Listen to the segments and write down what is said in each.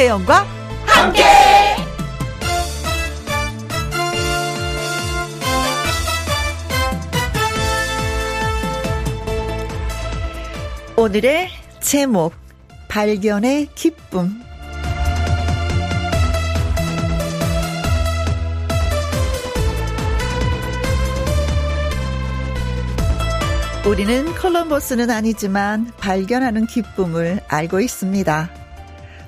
김혜영과 함께. 오늘의 제목 발견의 기쁨 우리는 콜럼버스는 아니지만 발견하는 기쁨을 알고 있습니다.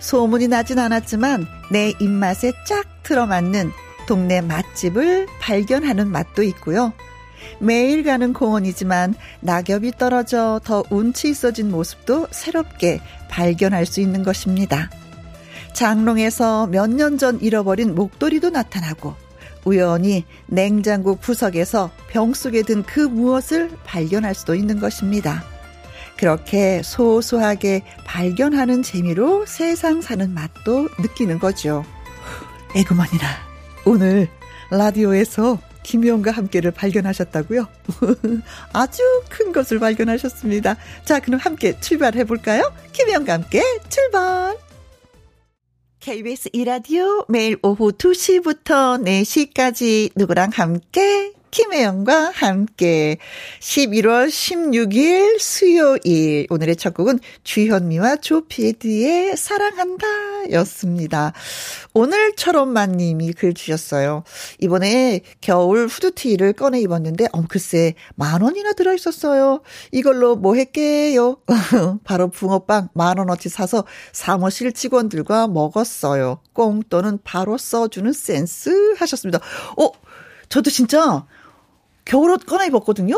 소문이 나진 않았지만 내 입맛에 쫙 들어맞는 동네 맛집을 발견하는 맛도 있고요. 매일 가는 공원이지만 낙엽이 떨어져 더 운치 있어진 모습도 새롭게 발견할 수 있는 것입니다. 장롱에서 몇 년 전 잃어버린 목도리도 나타나고 우연히 냉장고 구석에서 병 속에 든 그 무엇을 발견할 수도 있는 것입니다. 그렇게 소소하게 발견하는 재미로 세상 사는 맛도 느끼는 거죠. 에그머니라, 오늘 라디오에서 김희영과 함께를 발견하셨다고요? 아주 큰 것을 발견하셨습니다. 자, 그럼 함께 출발해 볼까요? 김희영과 함께 출발! KBS 이라디오 매일 오후 2시부터 4시까지 누구랑 함께 김혜영과 함께 11월 16일 수요일 오늘의 첫 곡은 주현미와 조피디의 사랑한다 였습니다. 오늘처럼만 님이 글 주셨어요. 이번에 겨울 후드티를 꺼내 입었는데 어 글쎄 만 원이나 들어 있었어요. 이걸로 뭐 했게요? 바로 붕어빵 만 원어치 사서 사무실 직원들과 먹었어요. 꽁또는 바로 써주는 센스 하셨습니다. 어 저도 진짜 겨울옷 꺼내 입었거든요?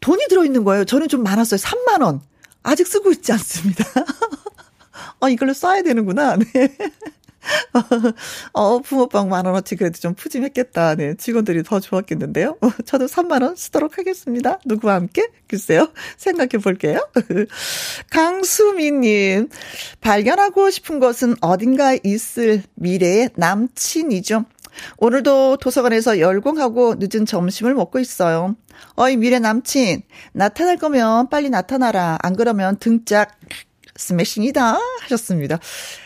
돈이 들어있는 거예요. 저는 좀 많았어요. 3만 원. 아직 쓰고 있지 않습니다. 어, 이걸로 써야 되는구나. 네. 어, 붕어빵 만 원어치 그래도 좀 푸짐했겠다. 네. 직원들이 더 좋았겠는데요. 어, 저도 3만원 쓰도록 하겠습니다. 누구와 함께? 글쎄요. 생각해 볼게요. 강수미님, 발견하고 싶은 것은 어딘가에 있을 미래의 남친이죠. 오늘도 도서관에서 열공하고 늦은 점심을 먹고 있어요. 어이, 미래 남친. 나타날 거면 빨리 나타나라. 안 그러면 등짝 스매싱이다. 하셨습니다.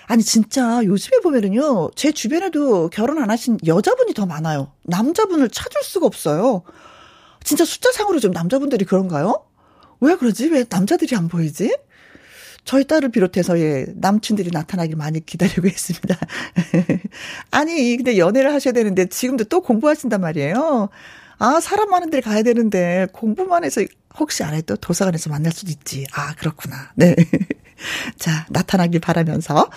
아니, 진짜 요즘에 보면은요, 제 주변에도 결혼 안 하신 여자분이 더 많아요. 남자분을 찾을 수가 없어요. 진짜 숫자상으로 좀 남자분들이 그런가요? 왜 그러지? 왜 남자들이 안 보이지? 저희 딸을 비롯해서 예, 남친들이 나타나길 많이 기다리고 있습니다. 아니, 근데 연애를 하셔야 되는데 지금도 또 공부하신단 말이에요. 아, 사람 많은 데를 가야 되는데 공부만 해서 혹시 안 해도 도서관에서 만날 수도 있지. 아, 그렇구나. 네. 자, 나타나길 바라면서.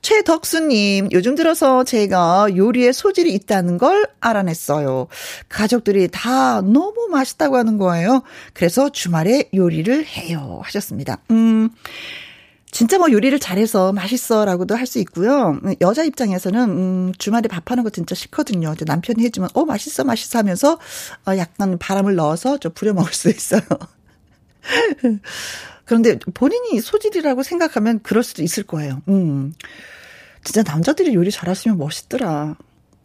최덕수님, 요즘 들어서 제가 요리에 소질이 있다는 걸 알아냈어요. 가족들이 다 너무 맛있다고 하는 거예요. 그래서 주말에 요리를 해요. 하셨습니다. 음, 진짜 뭐 요리를 잘해서 맛있어라고도 할 수 있고요. 여자 입장에서는 음 주말에 밥하는 거 진짜 싫거든요. 이제 남편이 해주면 어 맛있어 맛있어 하면서 어 약간 바람을 넣어서 좀 부려 먹을 수 있어요. 그런데 본인이 소질이라고 생각하면 그럴 수도 있을 거예요. 음. 진짜 남자들이 요리 잘하시면 멋있더라.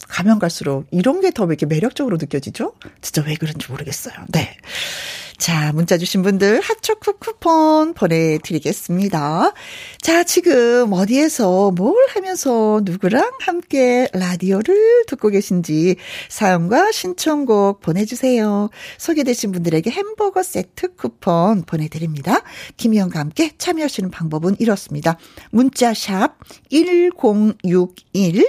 가면 갈수록 이런 게 더 이렇게 매력적으로 느껴지죠? 진짜 왜 그런지 모르겠어요. 네. 자, 문자 주신 분들 핫초코 쿠폰 보내드리겠습니다. 자, 지금 어디에서 뭘 하면서 누구랑 함께 라디오를 듣고 계신지 사연과 신청곡 보내주세요. 소개되신 분들에게 햄버거 세트 쿠폰 보내드립니다. 김희영과 함께 참여하시는 방법은 이렇습니다. 문자샵 1061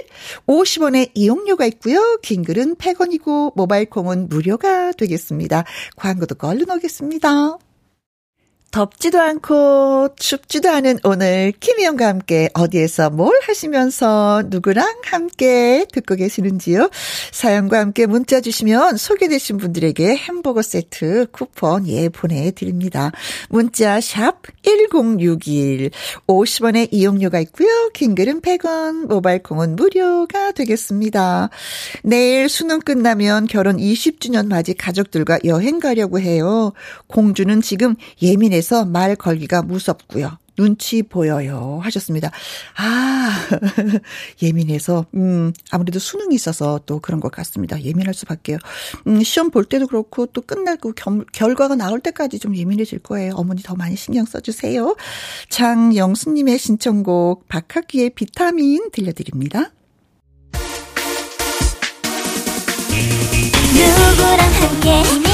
50원의 이용료가 있고요. 긴 글은 100원이고 모바일 콩은 무료가 되겠습니다. 광고 듣고 얼른 오겠습니다. 덥지도 않고 춥지도 않은 오늘 김희영과 함께 어디에서 뭘 하시면서 누구랑 함께 듣고 계시는지요? 사연과 함께 문자 주시면 소개되신 분들에게 햄버거 세트 쿠폰 예 보내드립니다. 문자 샵 1061, 50원의 이용료가 있고요. 킹글은 100원, 모바일 콩은 무료가 되겠습니다. 내일 수능 끝나면 결혼 20주년 맞이 가족들과 여행 가려고 해요. 공주는 지금 예민해 해서 말 걸기가 무섭고요. 눈치 보여요. 하셨습니다. 아, 예민해서, 음, 아무래도 수능이 있어서 또 그런 것 같습니다. 예민할 수밖에요. 음, 시험 볼 때도 그렇고 또 끝나고 겸, 결과가 나올 때까지 좀 예민해질 거예요. 어머니 더 많이 신경 써주세요. 장영수님의 신청곡 박학기의 비타민 들려드립니다. 누구랑 함께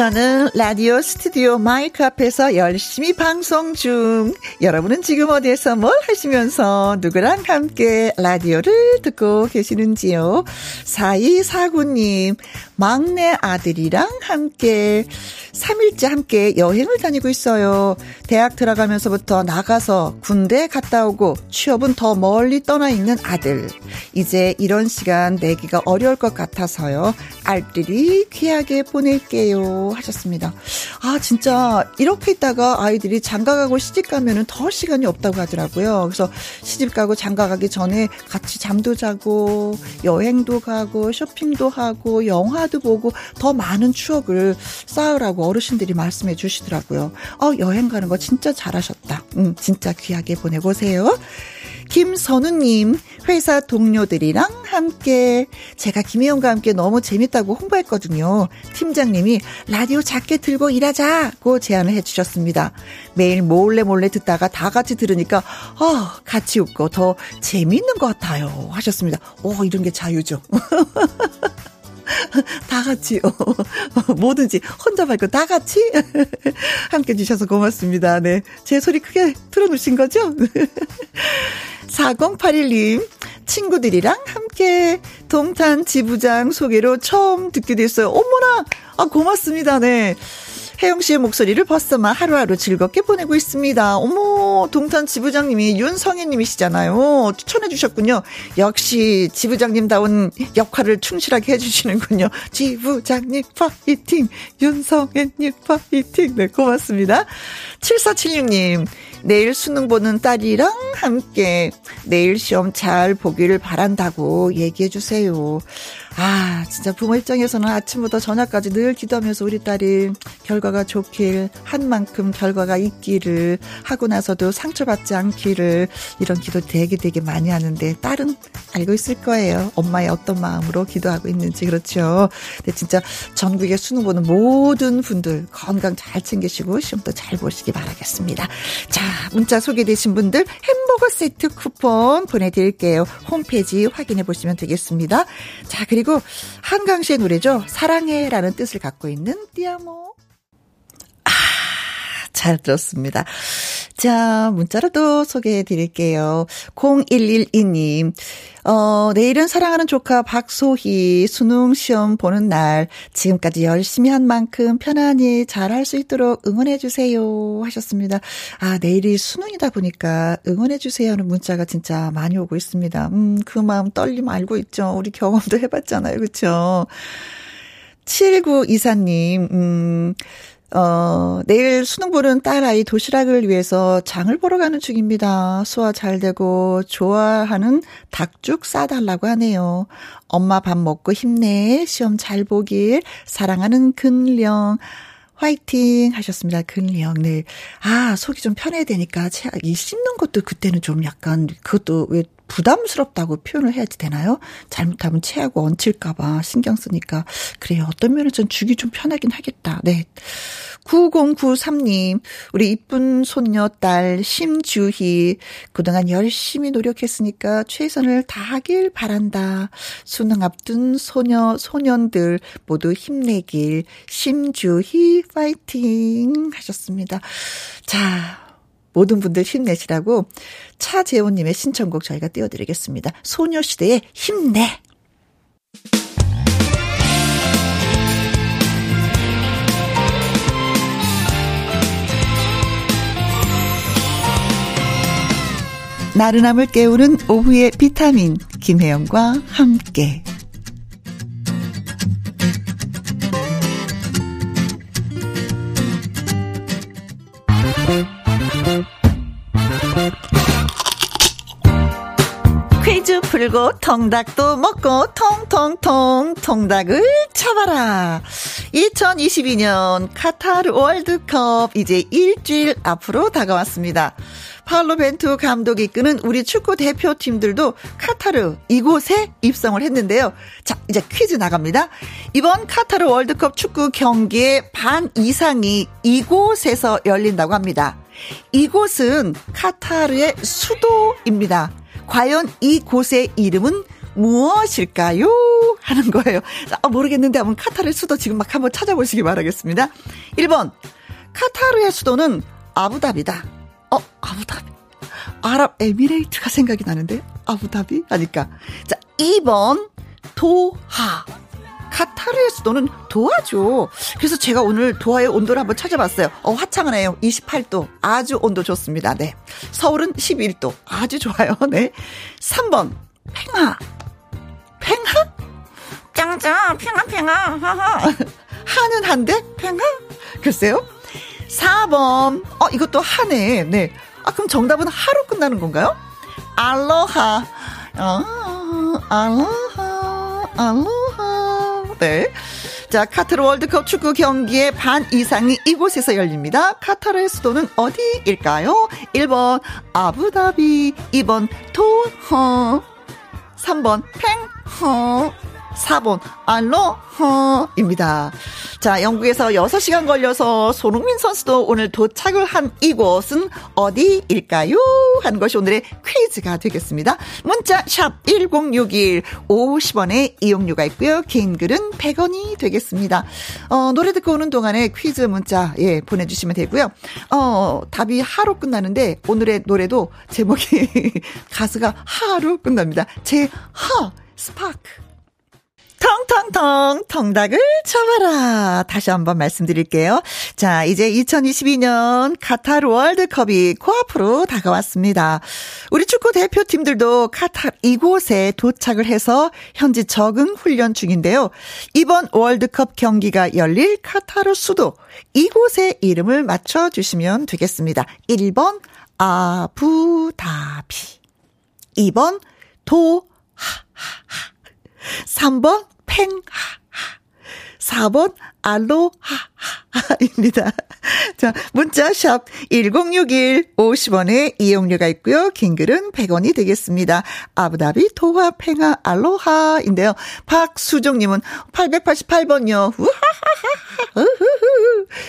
저는 라디오 스튜디오 마이크 앞에서 열심히 방송 중. 여러분은 지금 어디에서 뭘 하시면서 누구랑 함께 라디오를 듣고 계시는지요? 4249님, 막내 아들이랑 함께 3일째 함께 여행을 다니고 있어요. 대학 들어가면서부터 나가서 군대 갔다 오고 취업은 더 멀리 떠나 있는 아들. 이제 이런 시간 내기가 어려울 것 같아서요. 알뜰히 귀하게 보낼게요. 하셨습니다. 아, 진짜 이렇게 있다가 아이들이 장가 가고 시집 가면은 더 시간이 없다고 하더라고요. 그래서 시집 가고 장가 가기 전에 같이 잠도 자고 여행도 가고 쇼핑도 하고 영화 영화도 보고 더 많은 추억을 쌓으라고 어르신들이 말씀해 주시더라고요. 어, 여행 가는 거 진짜 잘하셨다. 음, 진짜 귀하게 보내보세요. 김선우님, 회사 동료들이랑 함께, 제가 김혜영과 함께 너무 재밌다고 홍보했거든요. 팀장님이 라디오 작게 들고 일하자고 제안을 해주셨습니다. 매일 몰래 몰래 듣다가 다 같이 들으니까, 어, 같이 웃고 더 재미있는 것 같아요. 하셨습니다. 오, 이런 게 자유죠. 다 같이, 어, 뭐든지, 혼자 말고 다 같이 함께 주셔서 고맙습니다. 네. 제 소리 크게 틀어놓으신 거죠? 4081님, 친구들이랑 함께 동탄 지부장 소개로 처음 듣게 됐어요. 어머나! 아, 고맙습니다. 네. 혜영 씨의 목소리를 벗어마 하루하루 즐겁게 보내고 있습니다. 어머, 동탄 지부장님이 윤성혜님이시잖아요. 추천해 주셨군요. 역시 지부장님다운 역할을 충실하게 해주시는군요. 지부장님 파이팅! 윤성혜님 파이팅! 네, 고맙습니다. 7476님, 내일 수능 보는 딸이랑 함께 내일 시험 잘 보기를 바란다고 얘기해 주세요. 아, 진짜 부모 입장에서는 아침부터 저녁까지 늘 기도하면서 우리 딸이 결과가 좋길, 한 만큼 결과가 있기를, 하고 나서도 상처받지 않기를, 이런 기도 되게 되게 많이 하는데, 딸은 알고 있을 거예요. 엄마의 어떤 마음으로 기도하고 있는지, 그렇죠. 근데 진짜 전국에 수능 보는 모든 분들 건강 잘 챙기시고, 시험도 잘 보시기 바라겠습니다. 자, 문자 소개되신 분들 햄버거 세트 쿠폰 보내드릴게요. 홈페이지 확인해 보시면 되겠습니다. 자, 그리고 그리고 한강 씨의 노래죠. 사랑해라는 뜻을 갖고 있는 띠아모. 아, 잘 들었습니다. 자, 문자로도 소개해 드릴게요. 0112님. 어, 내일은 사랑하는 조카 박소희 수능 시험 보는 날 지금까지 열심히 한 만큼 편안히 잘 할 수 있도록 응원해 주세요 하셨습니다. 아, 내일이 수능이다 보니까 응원해 주세요 하는 문자가 진짜 많이 오고 있습니다. 음, 그 마음 떨림 알고 있죠. 우리 경험도 해 봤잖아요. 그렇죠? 7924님, 음, 어, 내일 수능 보는 딸아이 도시락을 위해서 장을 보러 가는 중입니다. 소화 잘 되고 좋아하는 닭죽 싸달라고 하네요. 엄마 밥 먹고 힘내. 시험 잘 보길. 사랑하는 근령. 화이팅 하셨습니다. 근령. 네. 아, 속이 좀 편해야 되니까, 이 씹는 것도 그때는 좀 약간, 그것도 왜 부담스럽다고 표현을 해야지 되나요? 잘못하면 체하고 얹힐까봐 신경 쓰니까. 그래요. 어떤 면에서는 주기 좀 편하긴 하겠다. 네. 9093님, 우리 이쁜 손녀 딸 심주희. 그동안 열심히 노력했으니까 최선을 다하길 바란다. 수능 앞둔 소녀, 소년들 모두 힘내길. 심주희 파이팅 하셨습니다. 자, 모든 분들 힘내시라고 차재호님의 신청곡 저희가 띄워드리겠습니다. 소녀시대의 힘내! 나른함을 깨우는 오후의 비타민 김혜영과 함께 풀고 통닭도 먹고 통통통 통닭을 쳐봐라. 2022년 카타르 월드컵 이제 일주일 앞으로 다가왔습니다. 파울로 벤투 감독이 이끄는 우리 축구 대표팀들도 카타르 이곳에 입성을 했는데요. 자, 이제 퀴즈 나갑니다. 이번 카타르 월드컵 축구 경기의 반 이상이 이곳에서 열린다고 합니다. 이곳은 카타르의 수도입니다. 과연 이 곳의 이름은 무엇일까요? 하는 거예요. 아, 모르겠는데 한번 카타르의 수도 지금 막 한번 찾아보시기 바라겠습니다. 1번. 카타르의 수도는 아부다비다. 어, 아부다비. 아랍에미레이트가 생각이 나는데 아부다비 하니까. 자, 2번. 도하. 카타르의 수도는 도하죠. 그래서 제가 오늘 도하의 온도를 한번 찾아봤어요. 어, 화창하네요. 28도. 아주 온도 좋습니다. 네. 서울은 11도. 아주 좋아요. 네. 3번. 팽하. 팽하? 짱짱, 팽하, 팽하, 하하. 하는 한데, 팽하? 글쎄요. 4번. 어, 이것도 하네. 네. 아, 그럼 정답은 하로 끝나는 건가요? 알로하. 아, 알로하, 알로하. 네. 자, 카타르 월드컵 축구 경기의 반 이상이 이곳에서 열립니다. 카타르의 수도는 어디일까요? 1번 아부다비, 2번 토허, 3번 팽허, 4번 알로허입니다. 자, 영국에서 6시간 걸려서 손흥민 선수도 오늘 도착을 한 이곳은 어디일까요? 하는 것이 오늘의 퀴즈가 되겠습니다. 문자 샵 1061, 50원의 이용료가 있고요. 긴 글은 100원이 되겠습니다. 어, 노래 듣고 오는 동안에 퀴즈 문자 예, 보내 주시면 되고요. 어, 답이 하로 끝나는데 오늘의 노래도 제목이 가수가 하로 끝납니다. 제 하, 스파크. 텅텅텅 통닭을 쳐봐라. 다시 한번 말씀드릴게요. 자, 이제 2022년 카타르 월드컵이 코앞으로 다가왔습니다. 우리 축구 대표팀들도 카타르 이곳에 도착을 해서 현지 적응 훈련 중인데요. 이번 월드컵 경기가 열릴 카타르 수도 이곳의 이름을 맞춰 주시면 되겠습니다. 1번 아부다비 2번 도하하하 3번 팽하. 4번 알로하입니다. 자, 문자 샵 1061 50원에 이용료가 있고요. 긴 글은 100원이 되겠습니다. 아부다비 토하 팽하 알로하인데요. 박수정 님은 888번요. 우하하하.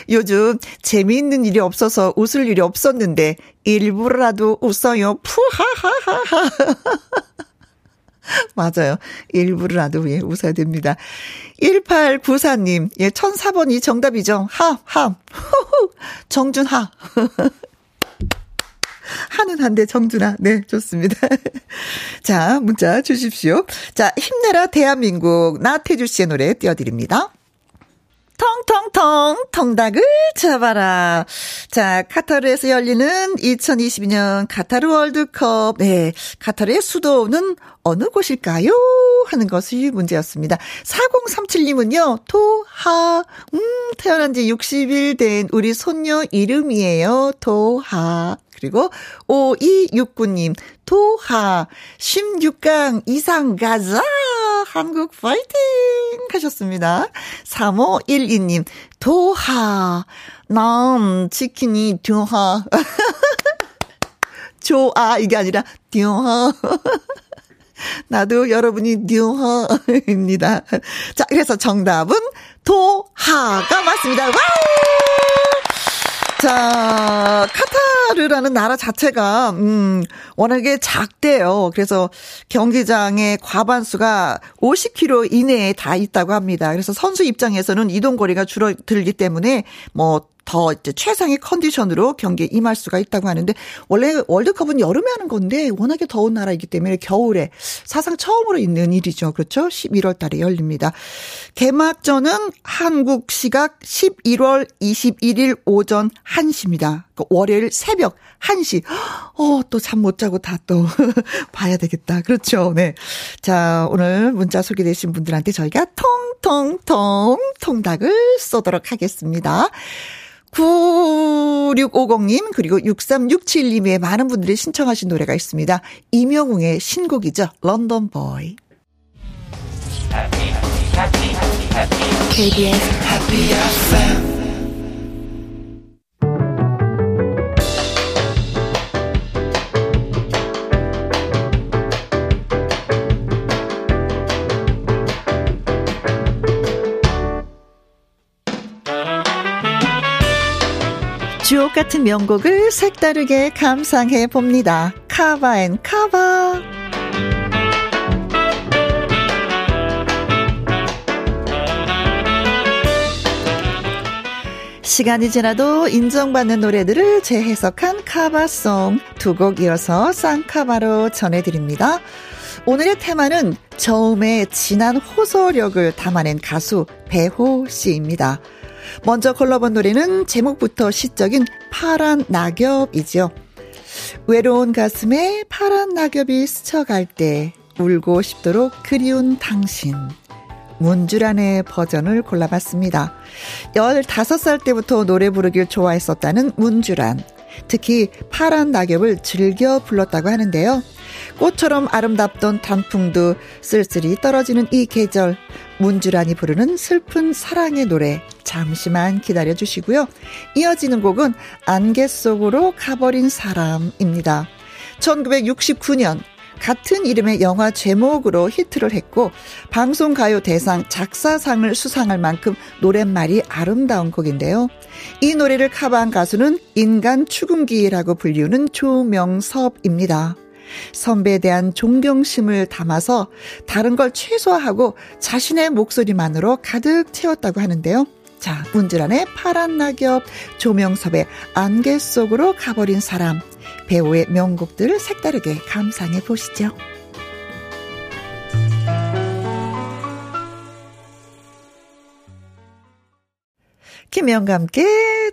요즘 재미있는 일이 없어서 웃을 일이 없었는데 일부러라도 웃어요. 푸하하하하. 맞아요. 일부러라도 예, 웃어야 됩니다. 1894님, 예, 1004번이 정답이죠. 하, 하. 정준하. 하는 한데 정준아. 네, 좋습니다. 자, 문자 주십시오. 자, 힘내라 대한민국 나태주 씨의 노래 띄워드립니다. 텅텅텅 통닭을 잡아라. 자, 카타르에서 열리는 2022년 카타르 월드컵. 네, 카타르의 수도는 어느 곳일까요? 하는 것이 문제였습니다. 4037님은요, 토하, 음, 태어난 지 60일 된 우리 손녀 이름이에요. 토하. 그리고 5269님, 토하, 16강 이상 가자! 한국 파이팅! 하셨습니다. 3512님, 도하, 난 치킨이 듀하. 좋아, 이게 아니라 듀하. 나도 여러분이 듀하입니다. 자, 그래서 정답은 도하가 맞습니다. Wow! 자, 카타르라는 나라 자체가, 음, 워낙에 작대요. 그래서 경기장의 과반수가 50km 이내에 다 있다고 합니다. 그래서 선수 입장에서는 이동 거리가 줄어들기 때문에 뭐, 더 이제 최상의 컨디션으로 경기에 임할 수가 있다고 하는데 원래 월드컵은 여름에 하는 건데 워낙에 더운 나라이기 때문에 겨울에 사상 처음으로 있는 일이죠. 그렇죠? 11월 달에 열립니다. 개막전은 한국 시각 11월 21일 오전 1시입니다. 그 월요일 새벽 1시. 어, 또 잠 못 자고 다 또 봐야 되겠다. 그렇죠. 네. 자, 오늘 문자 소개되신 분들한테 저희가 통통통 통닭을 쏘도록 하겠습니다. 9650님, 그리고 6367님의 많은 분들이 신청하신 노래가 있습니다. 이명웅의 신곡이죠. 런던 보이. KBS Happy FM 주옥 같은 명곡을 색다르게 감상해 봅니다. 카바 and 카바. 시간이 지나도 인정받는 노래들을 재해석한 카바송 두 곡 이어서 쌍카바로 전해드립니다. 오늘의 테마는 저음의 진한 호소력을 담아낸 가수 배호 씨입니다. 먼저 골라본 노래는 제목부터 시적인 파란 낙엽이죠. 외로운 가슴에 파란 낙엽이 스쳐갈 때 울고 싶도록 그리운 당신. 문주란의 버전을 골라봤습니다. 15살 때부터 노래 부르길 좋아했었다는 문주란. 특히 파란 낙엽을 즐겨 불렀다고 하는데요. 꽃처럼 아름답던 단풍도 쓸쓸히 떨어지는 이 계절. 문주란이 부르는 슬픈 사랑의 노래 잠시만 기다려 주시고요. 이어지는 곡은 안개 속으로 가버린 사람입니다. 1969년 같은 이름의 영화 제목으로 히트를 했고 방송 가요 대상 작사상을 수상할 만큼 노랫말이 아름다운 곡인데요. 이 노래를 커버한 가수는 인간 추궁기라고 불리우는 조명섭입니다. 선배에 대한 존경심을 담아서 다른 걸 최소화하고 자신의 목소리만으로 가득 채웠다고 하는데요. 자, 문주란의 파란 낙엽, 조명섭의 안개 속으로 가버린 사람, 배우의 명곡들을 색다르게 감상해 보시죠. 김영과 함께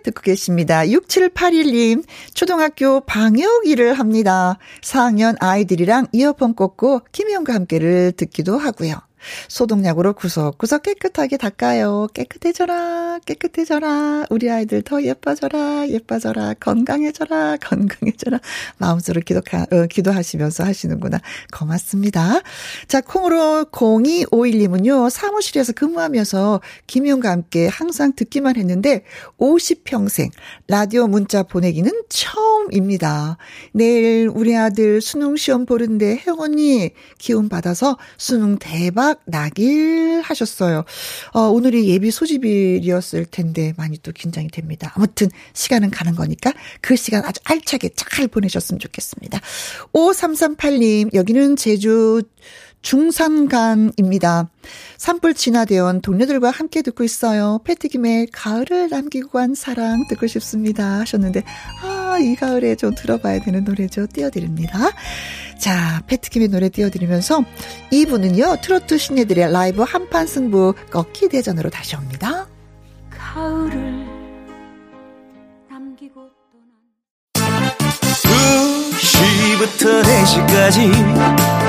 듣고 계십니다. 6781님, 초등학교 방역 일을 합니다. 4학년 아이들이랑 이어폰 꽂고 김영과 함께를 듣기도 하고요. 소독약으로 구석구석 깨끗하게 닦아요. 깨끗해져라, 깨끗해져라. 우리 아이들 더 예뻐져라, 예뻐져라. 건강해져라, 건강해져라. 마음속으로 기도, 어, 기도하시면서 하시는구나. 고맙습니다. 자, 콩으로 0251님은요, 사무실에서 근무하면서 김용과 함께 항상 듣기만 했는데, 50평생 라디오 문자 보내기는 처음입니다. 내일 우리 아들 수능 시험 보는데 언니 기운 받아서 수능 대박 대박 나길 하셨어요. 어, 오늘이 예비 소집일이었을 텐데 많이 또 긴장이 됩니다. 아무튼 시간은 가는 거니까 그 시간 아주 알차게 잘 보내셨으면 좋겠습니다. 5338님, 여기는 제주 중산간입니다. 산불 진화대원 동료들과 함께 듣고 있어요. 패티김의 가을을 남기고 간 사랑 듣고 싶습니다. 하셨는데, 아, 이 가을에 좀 들어봐야 되는 노래죠. 띄워드립니다. 자, 패트킴의 노래 띄워드리면서 2부는요, 트로트 신예들의 라이브 한판 승부 꺾기 대전으로 다시 옵니다. 가을을 남기고 떠난 2시부터 4시까지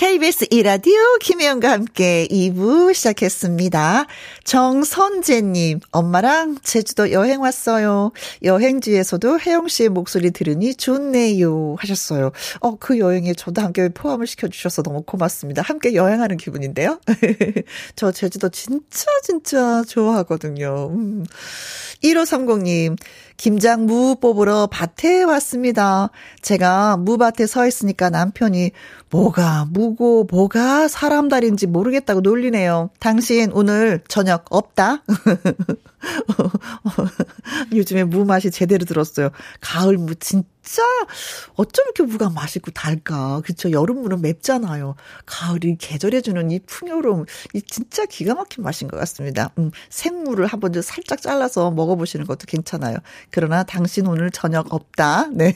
KBS 이라디오 김혜영과 함께 2부 시작했습니다. 정선재님, 엄마랑 제주도 여행 왔어요. 여행지에서도 혜영 씨의 목소리 들으니 좋네요. 하셨어요. 어, 그 여행에 저도 함께 포함을 시켜주셔서 너무 고맙습니다. 함께 여행하는 기분인데요. 저 제주도 진짜, 진짜 좋아하거든요. 음. 1530님, 김장 무 뽑으러 밭에 왔습니다. 제가 무밭에 서 있으니까 남편이 뭐가 무고 뭐가 사람 다리인지 모르겠다고 놀리네요. 당신 오늘 저녁 없다? 요즘에 무 맛이 제대로 들었어요. 가을 무 진짜 진짜 어쩜 이렇게 무가 맛있고 달까. 그쵸. 여름물은 맵잖아요. 가을이 계절에 주는 이 풍요로움, 이 진짜 기가 막힌 맛인 것 같습니다. 음, 생물을 한번 좀 살짝 잘라서 먹어보시는 것도 괜찮아요. 그러나 당신 오늘 저녁 없다. 네.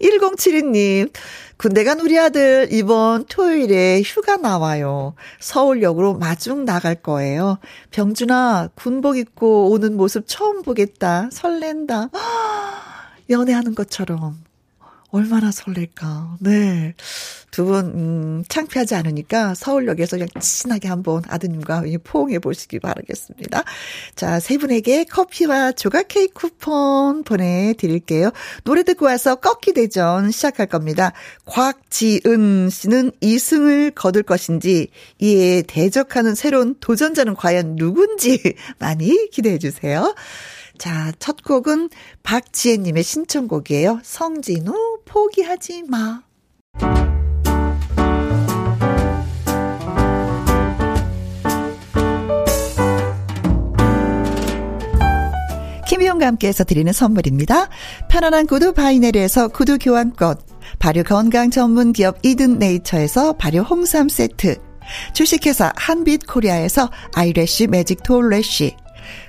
1072님, 군대 간 우리 아들 이번 토요일에 휴가 나와요. 서울역으로 마중 나갈 거예요. 병준아, 군복 입고 오는 모습 처음 보겠다. 설렌다. 연애하는 것처럼. 얼마나 설렐까. 네. 두 분, 음, 창피하지 않으니까 서울역에서 그냥 친하게 한번 아드님과 포옹해 보시기 바라겠습니다. 자, 세 분에게 커피와 조각 케이크 쿠폰 보내드릴게요. 노래 듣고 와서 꺾기 대전 시작할 겁니다. 곽지은 씨는 2승을 거둘 것인지, 이에 대적하는 새로운 도전자는 과연 누군지 많이 기대해 주세요. 자, 첫 곡은 박지혜님의 신청곡이에요. 성진우, 포기하지 마. 김희용과 함께해서 드리는 선물입니다. 편안한 구두 바이네르에서 구두 교환권, 발효 건강 전문 기업 이든 네이처에서 발효 홍삼 세트, 주식회사 한빛 코리아에서 eyelash magic tall lash,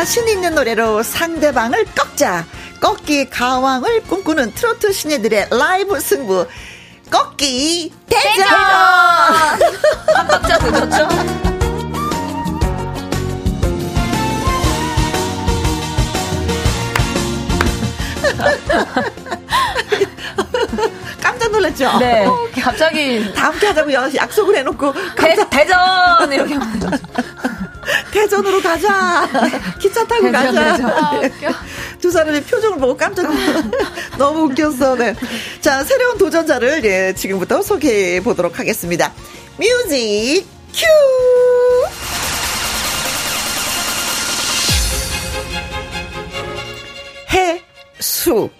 자신 있는 노래로 상대방을 꺾자. 꺾기 가왕을 꿈꾸는 트로트 신예들의 라이브 승부. 꺾기 대전! 한 박자 늦었죠? 깜짝 놀랐죠? 네. 갑자기. 다 함께 하자고 약속을 해놓고. 대, 전 이렇게 하면 대전으로 가자. 기차 타고 가자. 아, 두 사람의 표정을 보고 깜짝 너무 웃겼어. 네. 자, 새로운 도전자를 예, 지금부터 소개해 보도록 하겠습니다. 뮤직 큐! 해수.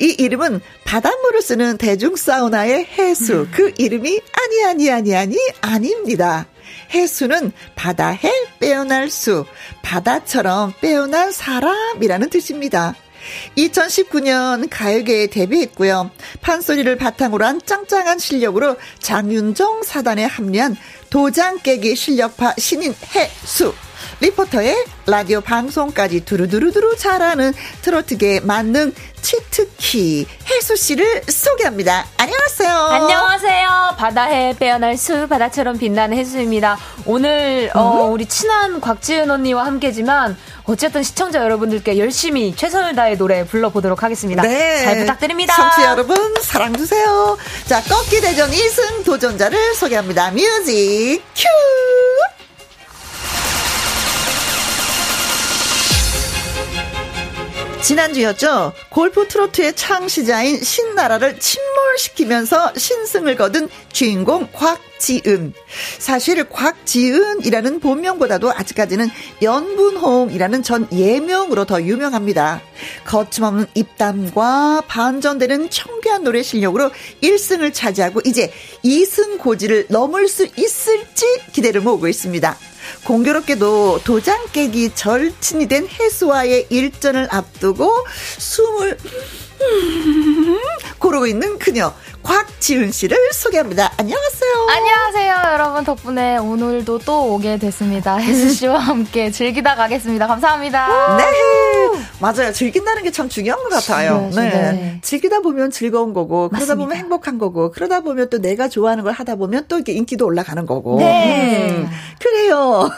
이 이름은 바닷물을 쓰는 대중 사우나의 해수. 그 이름이 아니, 아니, 아니, 아니, 아닙니다. 해수는 바다해 빼어날 수, 바다처럼 빼어난 사람이라는 뜻입니다. 2019년 가요계에 데뷔했고요. 판소리를 바탕으로 한 짱짱한 실력으로 장윤정 사단에 합류한 도장 깨기 실력파 신인 해수. 리포터의 라디오 방송까지 두루두루두루 잘하는 트로트계의 만능 치트키 혜수 씨를 소개합니다. 안녕하세요. 안녕하세요. 바다에 빼어날 수 바다처럼 빛나는 혜수입니다. 오늘 어, 우리 친한 곽지은 언니와 함께지만 어쨌든 시청자 여러분들께 열심히 최선을 다해 노래 불러보도록 하겠습니다. 네. 잘 부탁드립니다. 청취 여러분 사랑 주세요. 자 꺾기 대전 2승 도전자를 소개합니다. 뮤직 큐. 지난주였죠. 골프 트로트의 창시자인 신나라를 침몰시키면서 신승을 거둔 주인공 곽 지은. 사실 곽지은이라는 본명보다도 아직까지는 연분홍이라는 전 예명으로 더 유명합니다. 거침없는 입담과 반전되는 청귀한 노래 실력으로 1승을 차지하고 이제 2승 고지를 넘을 수 있을지 기대를 모으고 있습니다. 공교롭게도 도장 깨기 절친이 된 해수와의 일전을 앞두고 숨을 고르고 있는 그녀 곽지은 씨를 소개합니다. 안녕하세요. 안녕하세요, 여러분 덕분에 오늘도 또 오게 됐습니다. 혜수 씨와 함께 즐기다 가겠습니다. 감사합니다. 네, 맞아요. 즐긴다는 게 참 중요한 것 같아요. 네. 네. 즐기다 보면 즐거운 거고, 그러다 맞습니다. 보면 행복한 거고, 그러다 보면 또 내가 좋아하는 걸 하다 보면 또 이렇게 인기도 올라가는 거고. 네. 음, 그래요.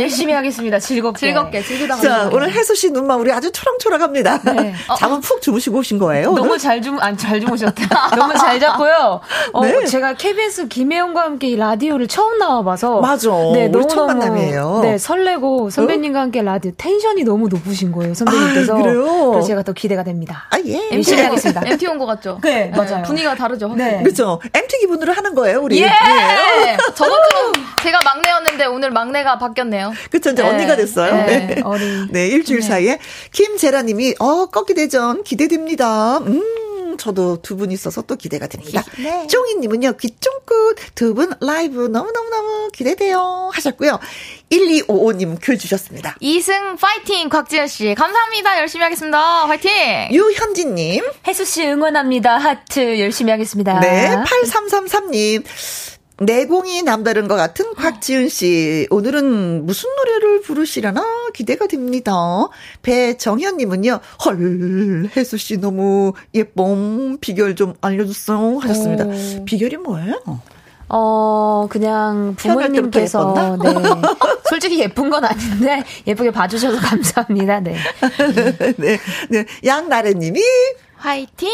열심히 하겠습니다. 즐겁게. 즐겁게, 즐기다 자, 오늘 혜수 씨 눈만 우리 아주 초롱초롱합니다. 네. 어. 잠은 푹 주무시고 오신 거예요? 너무 오늘? 잘 주, 아니, 잘 주무 셨다. 너무 잘 잡고요. 어, 네. 제가 KBS 김혜영과 함께 라디오를 처음 나와봐서. 맞아. 네, 너무 첫 만남이에요. 네, 설레고 선배님과 함께 라디오 텐션이 너무 높으신 거예요. 선배님께서. 아, 그래요? 그래서 제가 더 기대가 됩니다. 아, 예. MT 하겠습니다. MT 온 것 같죠? 네, 맞아요. 분위기가 다르죠. 네. 그렇죠. MT 기분으로 하는 거예요, 우리. 예! 네. 저번 주 제가 막내였는데 오늘 막내가 바뀌었네요. 그쵸, 이제 네. 언니가 됐어요. 네. 네. 어린. 네, 일주일 네. 사이에. 김재라님이, 어, 꺾기 대전 기대됩니다. 음. 저도 두 분 있어서 또 기대가 됩니다. 네. 쫑이님은요, 귀쫑긋 두 분 라이브 너무너무너무 기대돼요. 하셨고요. 1255님 글 주셨습니다. 이승 파이팅 곽지현씨. 감사합니다. 열심히 하겠습니다. 파이팅! 유현진님. 혜수씨 응원합니다. 하트 열심히 하겠습니다. 네. 8333님. 내공이 남다른 것 같은 곽지은 씨. 오늘은 무슨 노래를 부르시려나 기대가 됩니다. 배정현님은요, 헐, 혜수 씨 너무 예쁨. 비결 좀 알려줬어요. 하셨습니다. 오. 비결이 뭐예요? 어, 그냥 부모님께서, 네. 솔직히 예쁜 건 아닌데, 예쁘게 봐주셔서 감사합니다. 네. 네. 네. 양나래님이, 화이팅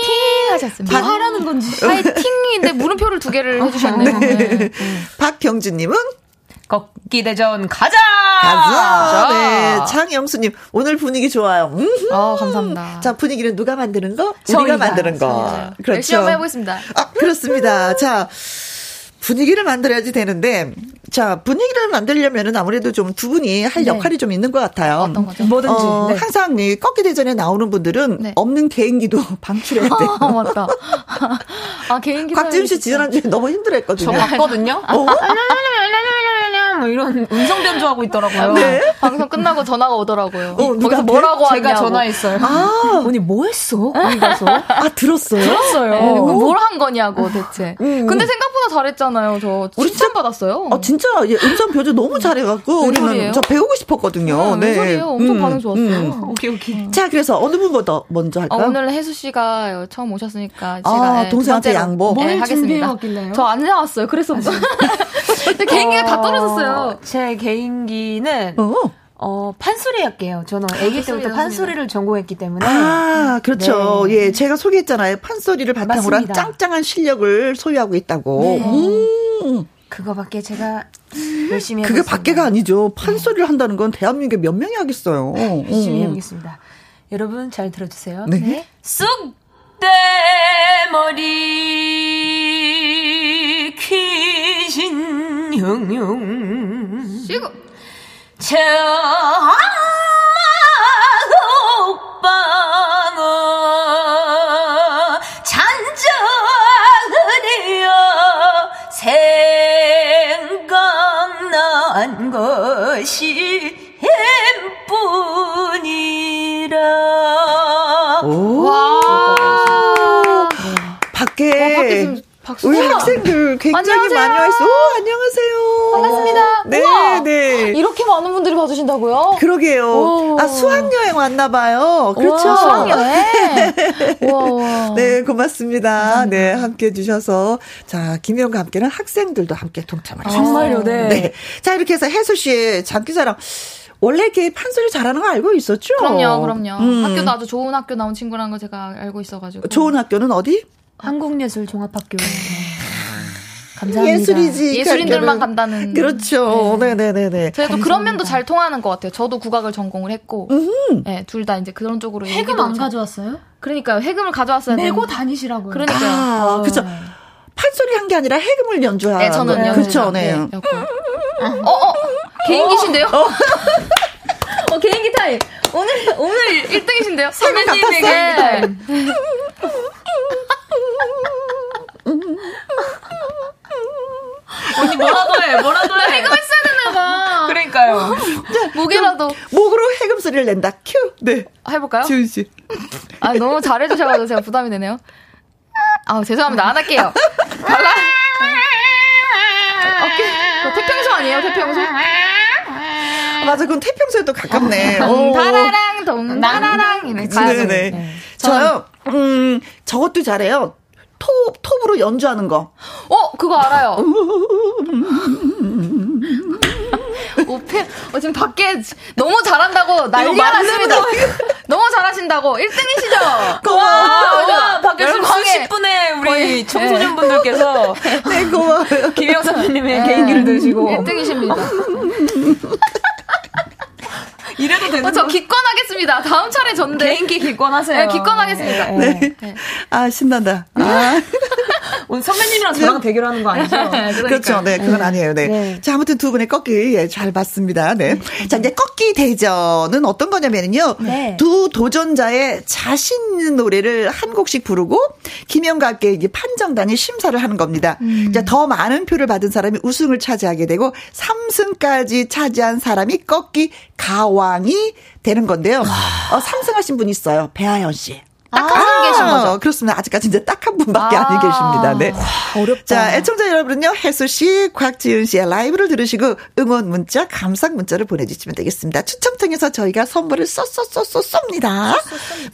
하셨습니다. 뭐 하라는 건지. 화이팅인데 물음표를 두 개를 해주셨네요. 네. 네. 박경주님은 걷기 대전 가자! 가자! 네. 장영수님, 오늘 분위기 좋아요. 음. 어, 감사합니다. 자, 분위기는 누가 만드는 거? 우리가 만드는 거. 그렇죠. 열심히 한번 해보겠습니다. 아, 그렇습니다. 자, 분위기를 만들어야지 되는데, 자, 분위기를 만들려면은 아무래도 좀 두 분이 할 네. 역할이 좀 있는 것 같아요. 어떤 거죠? 뭐든지. 어, 네. 항상 이 꺾기 대전에 나오는 분들은 네. 없는 개인기도 방출해야 돼요. 아, 맞다. 아, 개인기. 곽지훈 씨 지난주에 너무 힘들어 했거든요. 저 봤거든요? 어? 뭐 이런 음성 변조하고 있더라고요. 네? 방송 끝나고 전화가 오더라고요. 어, 누가 뭐라고 제가 하냐고. 전화했어요. 아, 언니 뭐 했어? 거기 가서. 아, 들었어요? 들었어요. 네, 뭘한 거냐고 대체. 음. 근데 생각보다 잘했잖아요. 저 칭찬 받았어요. 아, 진짜 예, 음성 변조 너무 잘해갖고 우리는 소리예요? 저 배우고 싶었거든요. 음, 네. 소리예요? 엄청 음, 반응 좋았어요. 음. 오케이 오케이. 자, 그래서 어느 분부터 먼저 할까요? 어, 오늘 혜수 씨가 처음 오셨으니까 제가 아, 네, 동생한테 양보. 네, 하겠습니다. 저 안 나왔어요. 그래서 개인기가 어, 다 떨어졌어요. 제 개인기는 어. 어, 판소리 할게요. 저는 아기 때부터 판소리를 전공했기 때문에. 아, 그렇죠. 네. 예, 제가 소개했잖아요. 판소리를 바탕으로 한 짱짱한 실력을 소유하고 있다고. 네. 음. 그거밖에 제가 열심히 그게 밖에가 아니죠. 판소리를 한다는 건 대한민국에 몇 명이 하겠어요. 열심히 음. 해보겠습니다. 여러분 잘 들어주세요. 네. 네. 쑥대머리 귀 신 형용. 쉬고. 저오 굉장히 안녕하세요. 많이 와 있어. 오, 안녕하세요. 반갑습니다. 네, 우와. 네. 이렇게 많은 분들이 봐주신다고요? 그러게요. 오. 아, 수학여행 왔나봐요. 그렇죠. 수학여행. 네, 고맙습니다. 네, 함께 해주셔서. 자, 김혜영과 함께는 학생들도 함께 동참하셨어요. 아, 정말요, 네. 네. 자, 이렇게 해서 혜수 씨의 장기자랑. 원래 이렇게 판소리 잘하는 거 알고 있었죠? 그럼요, 그럼요. 음. 학교도 아주 좋은 학교 나온 친구라는 거 제가 알고 있어가지고. 좋은 학교는 어디? 한국예술종합학교. 감사합니다. 예술이지. 예술인들만 간다는. 그렇죠. 네, 네, 네, 네. 저희도 그런 면도 잘 통하는 것 같아요. 저도 국악을 전공을 했고, 네, 둘 다 이제 그런 쪽으로 해금 안 가져왔어요? 그러니까요. 해금을 가져왔어요. 내고 다니시라고요. 그러니까요. 아, 그렇죠. 판소리 한 게 아니라 해금을 연주하는 네, 저는. 연주. 그렇죠, 네. 어, 어, 개인기신데요? 어, 개인기 타임. 오늘, 오늘 1등이신데요? 선배님에게. 언니 뭐라도 해, 뭐라도 해. 해금 했어야 되나 봐. 그러니까요. 목이라도. 목으로 해금 소리를 낸다. 큐. 네. 해볼까요? 지훈 씨. 아, 너무 잘해주셔가지고 제가 부담이 되네요. 아, 죄송합니다. 안 할게요. 발라. 어깨. 어, 태평소 아니에요? 태평소? 아, 맞아, 그건 태평소에 또 가깝네. 오. 동다라랑, 동다라랑. 이네. 네네. 저요, 음, 저것도 잘해요. 톱, 톱으로 연주하는 거. 어, 그거 알아요. 오페, 어, 지금 밖에 너무 잘한다고 난리가 났습니다. 너무 잘하신다고 1등이시죠? 고마워. 아, 밖에서 여러분, 수십 방에- 분의 우리 거의- 청소년분들께서 네, 고마워요. 김영 선배님의 개인기를 드시고 1등이십니다. 이래도 되는 어, 저 기권하겠습니다. 다음 차례 전데. 개인기 기권하세요. 네, 기권하겠습니다. 네. 네. 아, 신난다. 아, 오늘 선배님이랑 저랑 대결하는 거 아니죠? 그렇죠. 네, 그건 아니에요. 네. 네. 자, 아무튼 두 분의 꺾기, 예, 잘 봤습니다. 네. 자, 이제 꺾기 대전은 어떤 거냐면요. 네. 두 도전자의 자신 있는 노래를 한 곡씩 부르고, 김영과 함께 이게 판정단이 심사를 하는 겁니다. 자, 더 많은 표를 받은 사람이 우승을 차지하게 되고, 3승까지 차지한 사람이 꺾기 가 왕이 되는 건데요. 어, 3승하신 분이 있어요. 배아연 씨. 딱한분 계신 거죠? 그렇습니다. 아직까지 이제 딱 한 분밖에 아. 안 계십니다. 네. 어렵다. 자, 애청자 여러분은요, 혜수 씨, 곽지윤 씨의 라이브를 들으시고 응원 문자, 감상 문자를 보내주시면 되겠습니다. 추첨 통해서 저희가 선물을 쏘쏘쏘쏘 쏩니다.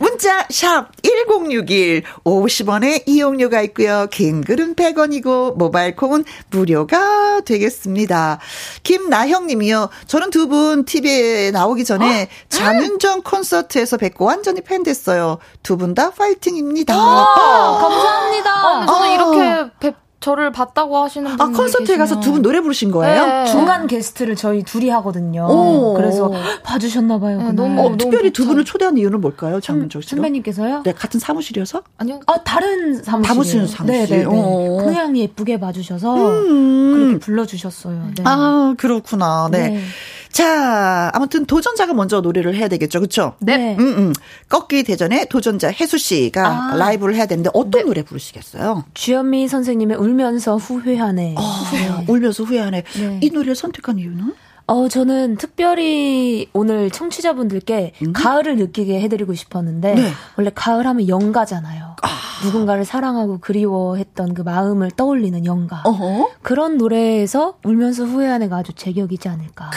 문자, 샵 1061, 50원의 이용료가 있고요. 긴 글은 100원이고, 모바일 콩은 무료가 되겠습니다. 김나형 님이요. 저는 두 분 TV에 나오기 전에 장윤정 콘서트에서 뵙고 완전히 팬 됐어요. 두분 다 파이팅입니다. 감사합니다. 아, 근데 저는 아. 이렇게 뵙- 저를 봤다고 하시는 분이 아, 콘서트에 가서 두 분 노래 부르신 거예요? 네. 중간 게스트를 저희 둘이 하거든요. 오. 그래서 봐주셨나 봐요. 네, 그날. 너무- 어, 너무 특별히 두. 분을 초대한 이유는 뭘까요, 장문정 씨가? 선배님께서요? 네, 같은 사무실이어서? 아니요. 아, 다른 사무실. 사무실, 사무실. 네네네. 어. 그냥 예쁘게 봐주셔서 음. 그렇게 불러주셨어요. 네. 아, 그렇구나. 네. 네. 자, 아무튼 도전자가 먼저 노래를 해야 되겠죠, 그쵸? 네. 음, 음. 꺾기 대전에 도전자 혜수 씨가 아. 라이브를 해야 되는데 어떤 노래 부르시겠어요? 주현미 선생님의 울면서 후회하네. 아, 울면서 후회하네. 네. 이 노래를 선택한 이유는? 어, 저는 특별히 오늘 청취자분들께 가을을 느끼게 해드리고 싶었는데, 음. 네. 원래 가을 하면 영가잖아요. 누군가를 사랑하고 그리워했던 그 마음을 떠올리는 영가. 어허. 그런 노래에서 울면서 후회하네가 아주 제격이지 않을까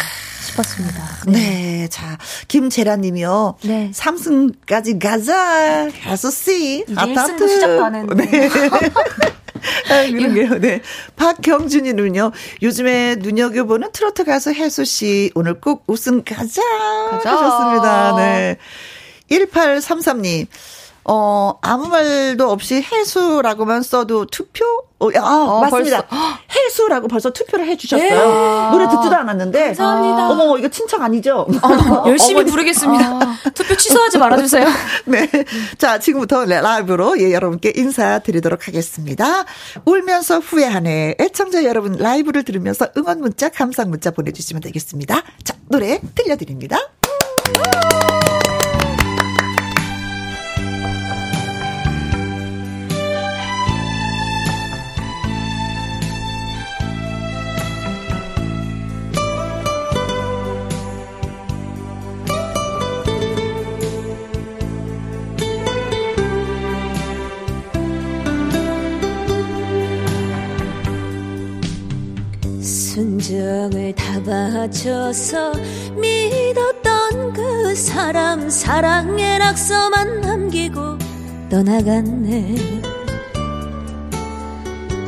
싶었습니다. 네. 자, 김재란 님이요. 네. 삼승까지 가자. 가서 씨. 이제 1승도 시작도 안 했는데. 네. 아, 그러게요. 네. 박경준이는요. 요즘에 눈여겨보는 트로트 가수 혜수 씨. 오늘 꼭 우승 가자. 가자. 하셨습니다. 네. 1833님. 어, 아무 말도 없이 해수라고만 써도 투표? 어, 아, 맞습니다. 해수라고 벌써 투표를 해주셨어요. 노래 듣지도 않았는데. 감사합니다. 어머, 이거 친척 아니죠? 열심히 어머니. 부르겠습니다. 투표 취소하지 말아주세요. 네. 자, 지금부터 라이브로 예, 여러분께 인사드리도록 하겠습니다. 울면서 후회하네. 애청자 여러분 라이브를 들으면서 응원 문자, 감상 문자 보내주시면 되겠습니다. 자, 노래 들려드립니다. 순정을 다 바쳐서 믿었던 그 사람 사랑의 낙서만 남기고 떠나갔네.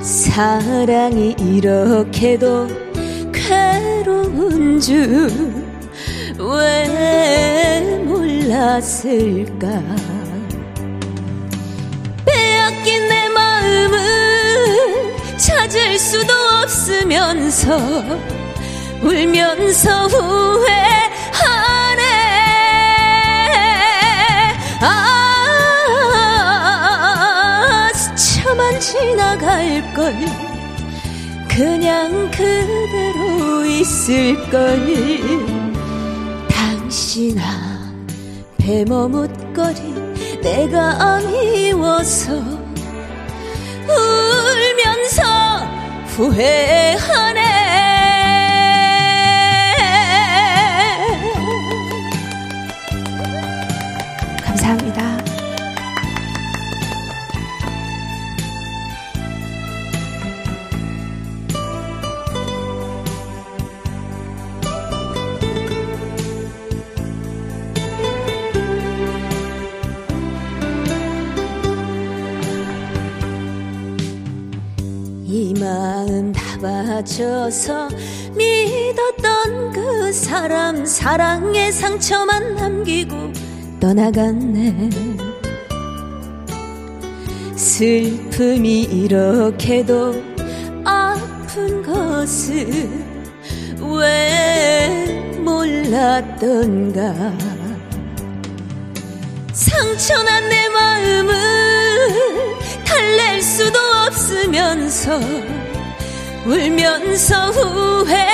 사랑이 이렇게도 괴로운 줄 왜 몰랐을까? 빼앗긴 내잘 가질 수도 없으면서 울면서 후회하네. 아 스쳐만 지나갈걸 그냥 그대로 있을걸. 당신아 배 머뭇거린 내가 미워서 후회하네 감사합니다. 다 바쳐서 믿었던 그 사람 사랑의 상처만 남기고 떠나갔네. 슬픔이 이렇게도 아픈 것을 왜 몰랐던가? 상처난 내 마음을 달랠 수도 없으면서 울면서 후회하네.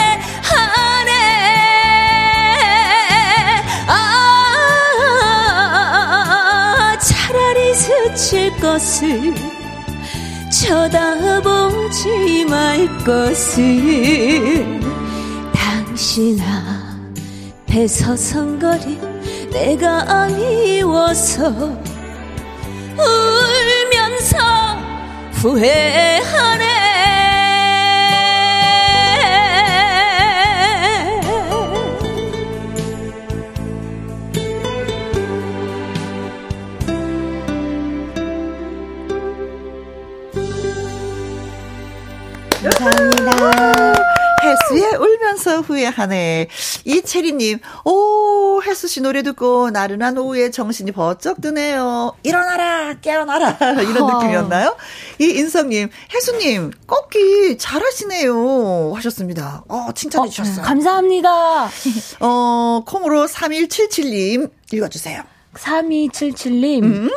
아 차라리 스칠 것을 쳐다보지 말 것을. 당신아 배 서성거린 내가 미워서 울면서 후회하네 감사합니다. 혜수의 울면서 후회하네. 이채리님, 오, 혜수 씨 노래 듣고 나른한 오후에 정신이 번쩍 드네요. 일어나라, 깨어나라. 이런 어. 느낌이었나요? 이 인성님, 혜수님, 꺾기 잘하시네요. 하셨습니다. 어, 칭찬해 주셨어요. 감사합니다. 어, 콩으로 3177님, 읽어주세요. 3277님. 음?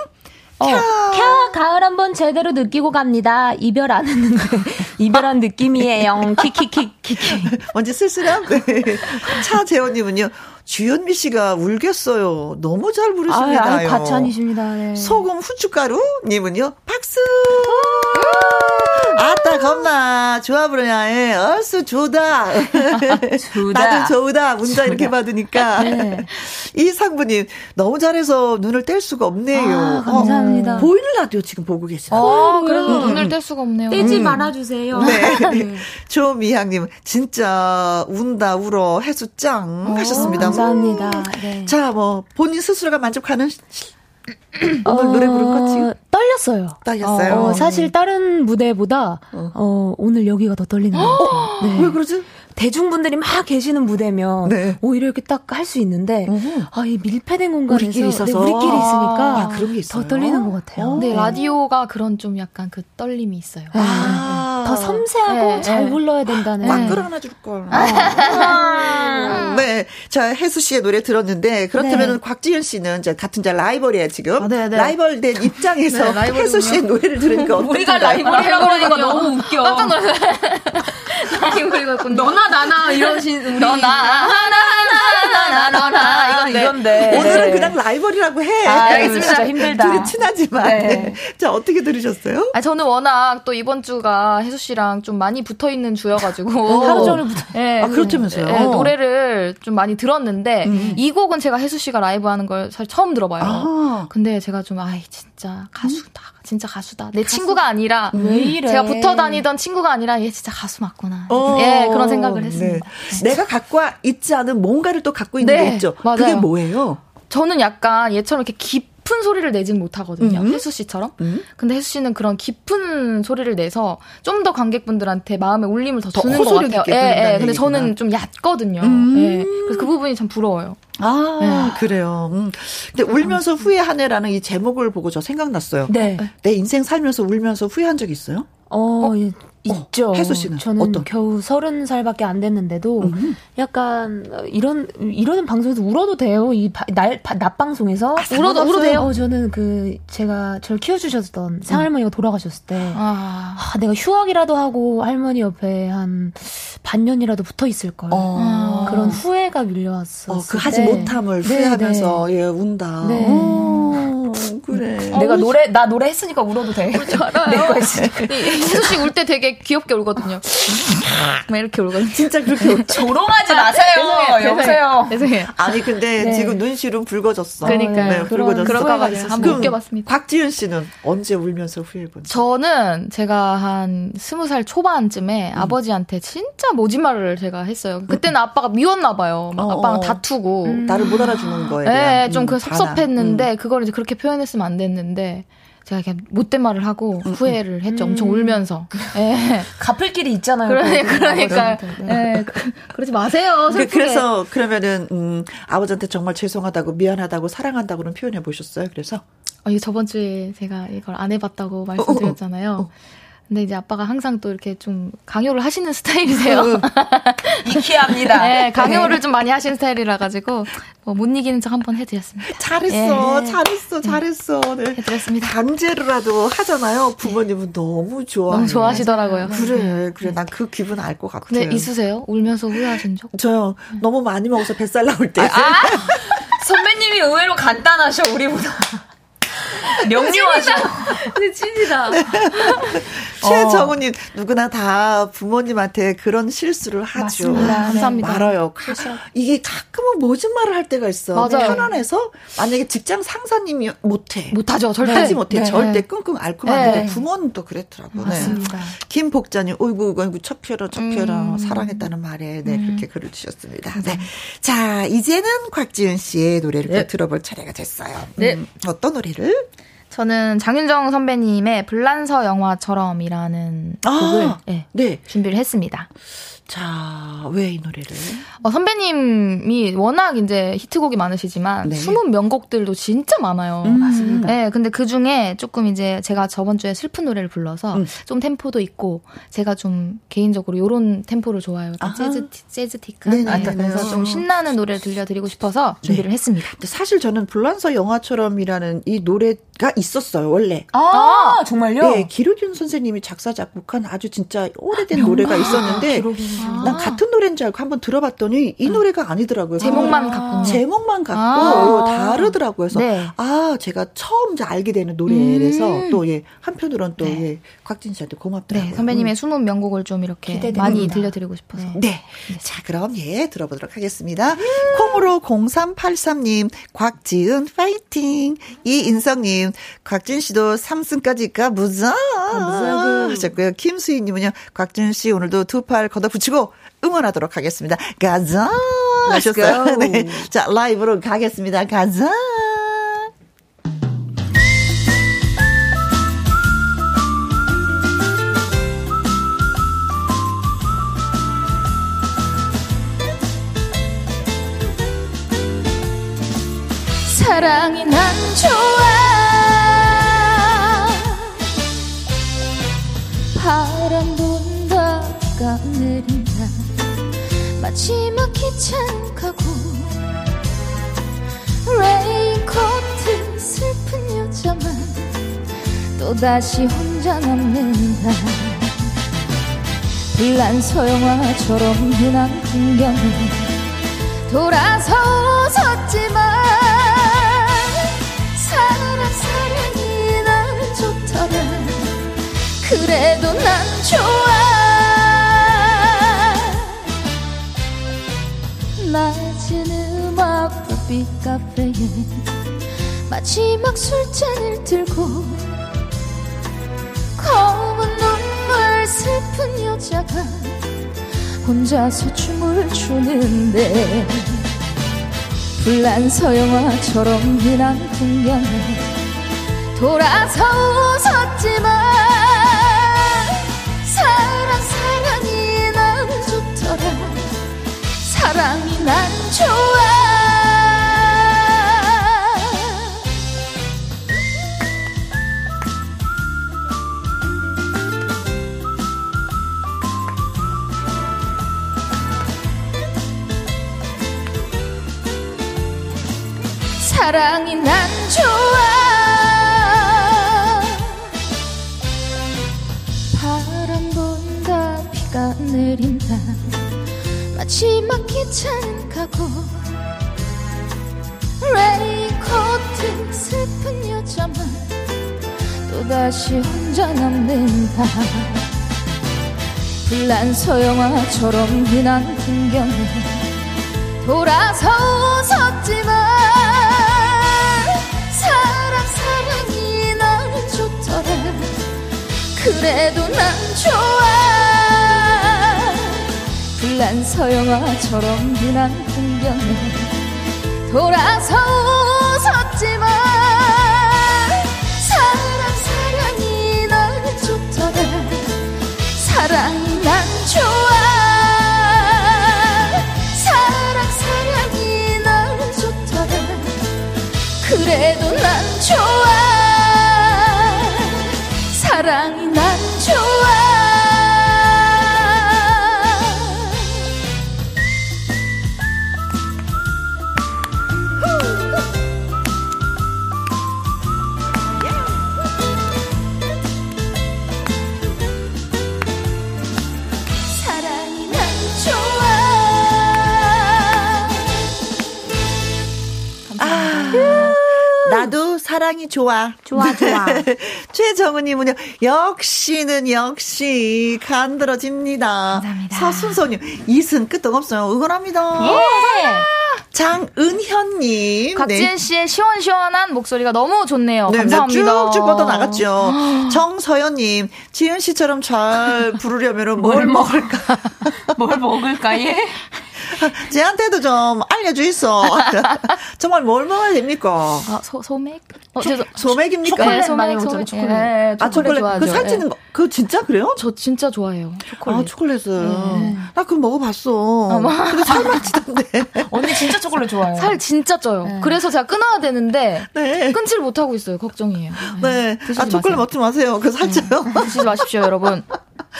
어, 캬, 가을 한번 제대로 느끼고 갑니다. 이별 안 했는데, 이별한 느낌이에요. 키키키키키. 먼저 쓸쓸함? 네. 차재원님은요, 주현미 씨가 울겠어요. 너무 잘 부르십니다. 아유, 과찬이십니다. 네. 소금 후춧가루 님은요, 박수! 아따, 겁나. 좋아 부르냐, 예. 얼쑤 좋다. 좋다. 나도 좋다. 문자 이렇게 받으니까. 네. 이 상부님, 너무 잘해서 눈을 뗄 수가 없네요. 아, 감사합니다. 어, 보이는 라디오 지금 보고 계시나요? 아, 그래도 음, 눈을 음. 뗄 수가 없네요. 떼지 말아주세요. 네. 조미향님, 진짜 운다, 울어, 해수 짱 하셨습니다. 감사합니다. 네. 자, 뭐, 본인 스스로가 만족하는 시- 오늘 노래 부른 거 지금 어, 떨렸어요. 떨렸어요. 어, 사실 다른 무대보다 어. 오늘 여기가 더 떨리는 것 같아요. 네. 왜 그러지? 대중분들이 막 계시는 무대면 네. 오히려 이렇게 딱 할 수 있는데 어허. 아, 이 밀폐된 공간에서 우리끼리 있어서. 네, 우리끼리 있으니까 아, 그런 게 있어요? 더 떨리는 것 같아요. 어. 근데 네. 라디오가 그런 좀 약간 그 떨림이 있어요. 아. 더 섬세하고 네, 잘 네. 불러야 된다는 꽉 끌어안아 줄 걸. 네. 자, 혜수 씨의 노래 들었는데, 그렇다면 곽지현 씨는 이제 같은 자 라이벌이에요, 지금. 아, 네, 네. 라이벌 된 입장에서 네. 혜수 씨의 노래를 들으니까 우리가 어떤가요? 라이벌이라고 그러니까 너무 웃겨. 깜짝 놀랐어요. 라이벌이었군요. 너나 나나 이러신 우리 너나 하나 하나 하나 너나 이건 이건데 오늘은 네. 그냥 라이벌이라고 해. 아, 알겠습니다. 진짜 힘들다. 둘이 친하지만. 네. 자, 어떻게 들으셨어요? 아 저는 워낙 또 이번 주가 혜수 씨랑 좀 많이 붙어 있는 주여가지고 하루 종일 붙어. 네, 아, 그렇다면서요? 네, 노래를 좀 많이 들었는데 음. 이 곡은 제가 혜수 씨가 라이브 하는 걸 사실 처음 들어봐요. 아. 근데 제가 좀 아이 진짜 가수다, 진짜 가수다. 내 친구가 아니라 왜 이래? 제가 붙어 다니던 친구가 아니라 얘 진짜 가수 맞구나. 어. 예, 그런 생각을 했습니다. 네. 내가 갖고 있지 않은 뭔가를 또 갖고 있는 네, 게 있죠. 맞아요. 그게 뭐예요? 저는 약간 얘처럼 이렇게 깊은 소리를 내진 못하거든요. 음. 혜수 씨처럼. 음. 근데 혜수 씨는 그런 깊은 소리를 내서 좀 더 관객분들한테 마음의 울림을 더 더 주는 것 같아요. 예, 예. 근데 얘기구나. 저는 좀 얕거든요. 음. 예. 그래서 그 부분이 참 부러워요. 아, 그래요. 음. 근데 울면서 후회하네라는 이 제목을 보고 저 생각났어요. 네. 내 인생 살면서 울면서 후회한 적 있어요? 어, 예. 있죠. 어, 혜수 씨는 저는 어떤? 겨우 서른 살밖에 안 됐는데도 약간 어, 이런 이러는 방송에서 울어도 돼요. 이날낮 방송에서 울어도 울어도 돼요? 어, 저는 그 제가 저를 키워주셨던 상할머니가 돌아가셨을 때 아. 아, 내가 휴학이라도 하고 할머니 옆에 한 반년이라도 붙어 있을 걸. 어. 그런 후회가 밀려왔어. 어, 그 하지 못함을 네, 후회하면서 예 운다. 네. 어, 그래. 내가 노래 나 노래 했으니까 울어도 돼. 내거 했으니까. 혜수 씨 울 때 되게 귀엽게 울거든요. 막 이렇게 울거든요. 진짜 그렇게 웃- 조롱하지 마세요. 여보세요. 죄송해요. 아니 근데 네. 지금 눈시름 붉어졌어. 그러니까요. 네, 그런- 붉어졌어. 그런 그거가 후회가 한번 웃겨봤습니다. 곽지윤 씨는 언제 울면서 후회해본? 저는 제가 한 스무 살 초반쯤에 음. 아버지한테 진짜 모진말을 제가 했어요. 그때는 아빠가 미웠나 봐요. 막 어, 아빠랑 어. 다투고. 나를 못 알아주는 거에 대한 네, 좀 음, 그. 섭섭했는데 음. 그걸 이제 그렇게 표현했으면 안 됐는데 제가 그냥 못된 말을 하고 음, 후회를 했죠. 엄청 울면서. 예. 갚을 길이 있잖아요. 그러니, 그 그러니까. 예. 그- 그러지 마세요. 그, 슬프게. 그래서 그러면은 음, 아버지한테 정말 죄송하다고 미안하다고 사랑한다고는 표현해 보셨어요. 그래서 어, 이게 저번 주에 제가 이걸 안 해봤다고 말씀드렸잖아요. 근데 이제 아빠가 항상 또 이렇게 좀 강요를 하시는 스타일이세요. 이키합니다. 네, 강요를 좀 많이 하시는 스타일이라 가지고 뭐 못 이기는 척 한번 해드렸습니다. 잘했어, 예. 잘했어, 잘했어. 네. 해드렸습니다. 강제로라도 하잖아요. 부모님은 너무 좋아. 너무 좋아하시더라고요. 그래, 그래. 난 그 기분 알 것 같아. 근데 있으세요? 울면서 후회하신 적? 저요 너무 많이 먹어서 뱃살 나올 때. 선배님이 의외로 간단하셔 우리보다. 명료하셔. 근데 찐이다. 최정우님 누구나 다 부모님한테 그런 실수를 하죠. 맞습니다. 네. 감사합니다. 말아요. 가- 이게 가끔은 모진말을 할 때가 있어. 맞아요. 편안해서 만약에 직장 상사님이 못해. 못하죠, 절대. 하지 못해. 네. 절대 끙끙 앓고 마는데 네. 부모는 또 그랬더라고. 네. 맞습니다. 김복자님, 어이구, 어이구, 척펴라, 척펴라. 음. 사랑했다는 말에, 네, 그렇게 글을 주셨습니다. 네. 자, 이제는 곽지은 씨의 노래를 또 들어볼 차례가 됐어요. 네. 음, 어떤 노래를? 저는 장윤정 선배님의 불란서 영화처럼이라는 아. 곡을 예, 네. 준비를 했습니다. 자, 왜 이 노래를? 어, 선배님이 워낙 이제 히트곡이 많으시지만 네. 숨은 명곡들도 진짜 많아요. 맞습니다. 네, 근데 그 중에 조금 이제 제가 저번 주에 슬픈 노래를 불러서 음. 좀 템포도 있고 제가 좀 개인적으로 요런 템포를 좋아해요. 재즈 재즈틱한. 네네. 아, 그래서 좀 신나는 노래를 들려드리고 싶어서 준비를 했습니다. 근데 사실 저는 불란서 영화처럼이라는 이 노래가 있었어요, 원래. 아, 정말요? 네, 기록윤 선생님이 작사, 작곡한 아주 진짜 오래된 노래가 있었는데, 난 같은 노래인 줄 알고 한번 들어봤더니 이 노래가 아니더라고요. 제목만 갖고. 제목만 갖고 아. 다르더라고요. 그래서 네. 아 제가 처음 알게 되는 노래라서 음. 또 예, 한편으로는 또 네. 예, 곽진 씨한테 고맙더라고요. 네, 선배님의 숨은 명곡을 좀 이렇게 기대됩니다. 많이 들려드리고 싶어서. 음. 네. 자, 그럼 예, 들어보도록 하겠습니다. 콩으로 0383님, 곽지은 파이팅. 이인성님, 곽진 씨도 3승까지 가보자. 하셨고요. 김수희님은요, 곽진 씨 오늘도 두 팔 걷어붙 이고 응원하도록 하겠습니다. 가자. 하셨어요. 네. 자, 라이브로 가겠습니다. 가자. 사랑이 난 좋아 마지막 기차는 가고 레인코트 슬픈 여자만 또다시 혼자 남는다. 불란서 영화처럼 흔한 풍경을 돌아서 웃었지만 사랑 사랑이 난 좋더라. 그래도 난 좋아 낮은 음악 불빛 카페에 마지막 술잔을 들고 검은 눈물 슬픈 여자가 혼자서 춤을 추는데 불란서 영화처럼 흔한 풍경에 돌아서 웃었지만 사랑이 난 좋아. 사랑이 난 좋아. 바람 분다 비가 내린다. 마지막 기차는 가고. 레인코트 슬픈 여자만 또다시 혼자 남는다 불란서 영화처럼 흔한 풍경에 돌아서 웃었지만 사랑 사랑이 나는 좋더라. 그래도 난 좋아 불란서 영화처럼 흔한 풍경에 돌아서 웃었지만 사랑 사랑이 나는 좋더라 사랑이 난 좋아. 사랑 사랑이 나는 좋더라 그래도 난 좋아 사랑이 좋아. 좋아, 좋아. 최정은님은요, 역시는 역시 간들어집니다. 감사합니다. 서순소님, 이승 끄떡없어요. 응원합니다. 예. 장은현님. 곽지은 씨의 시원시원한 목소리가 너무 좋네요. 네, 감사합니다. 쭉쭉 뻗어나갔죠. 정서연님, 지은 씨처럼 잘 부르려면 뭘 먹을까? 뭘 먹을까, 예? 쟤한테도 좀 알려주있어. 정말 뭘 먹어야 됩니까? 아, 소, 소맥? 어, 죄송. 소맥입니까? 초콜릿 네, 많이 소맥, 먹잖아요, 소맥. 초콜릿. 예, 아, 초콜릿. 좋아하죠. 그 살찌는 예. 거. 그거 진짜 그래요? 저 진짜 좋아해요. 초콜릿. 아, 초콜릿을. 네. 나 그거 먹어봤어. 근데 살만 찌던데. 언니 진짜 초콜릿 좋아해요. 살 진짜 쪄요. 네. 그래서 제가 끊어야 되는데 네. 끊지를 못하고 있어요. 걱정이에요. 네. 드시지 아, 초콜릿 마세요. 먹지 마세요. 그거 살쪄요. 드시지 마십시오, 여러분.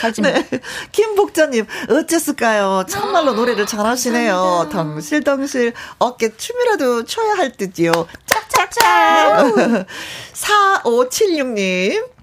살찌면. 네. 김복자님, 어째을까요 참말로 노래를 잘하시 네요. 덩실덩실 어깨 춤이라도 춰야 할 듯이요. 짝짝짝. 4576님,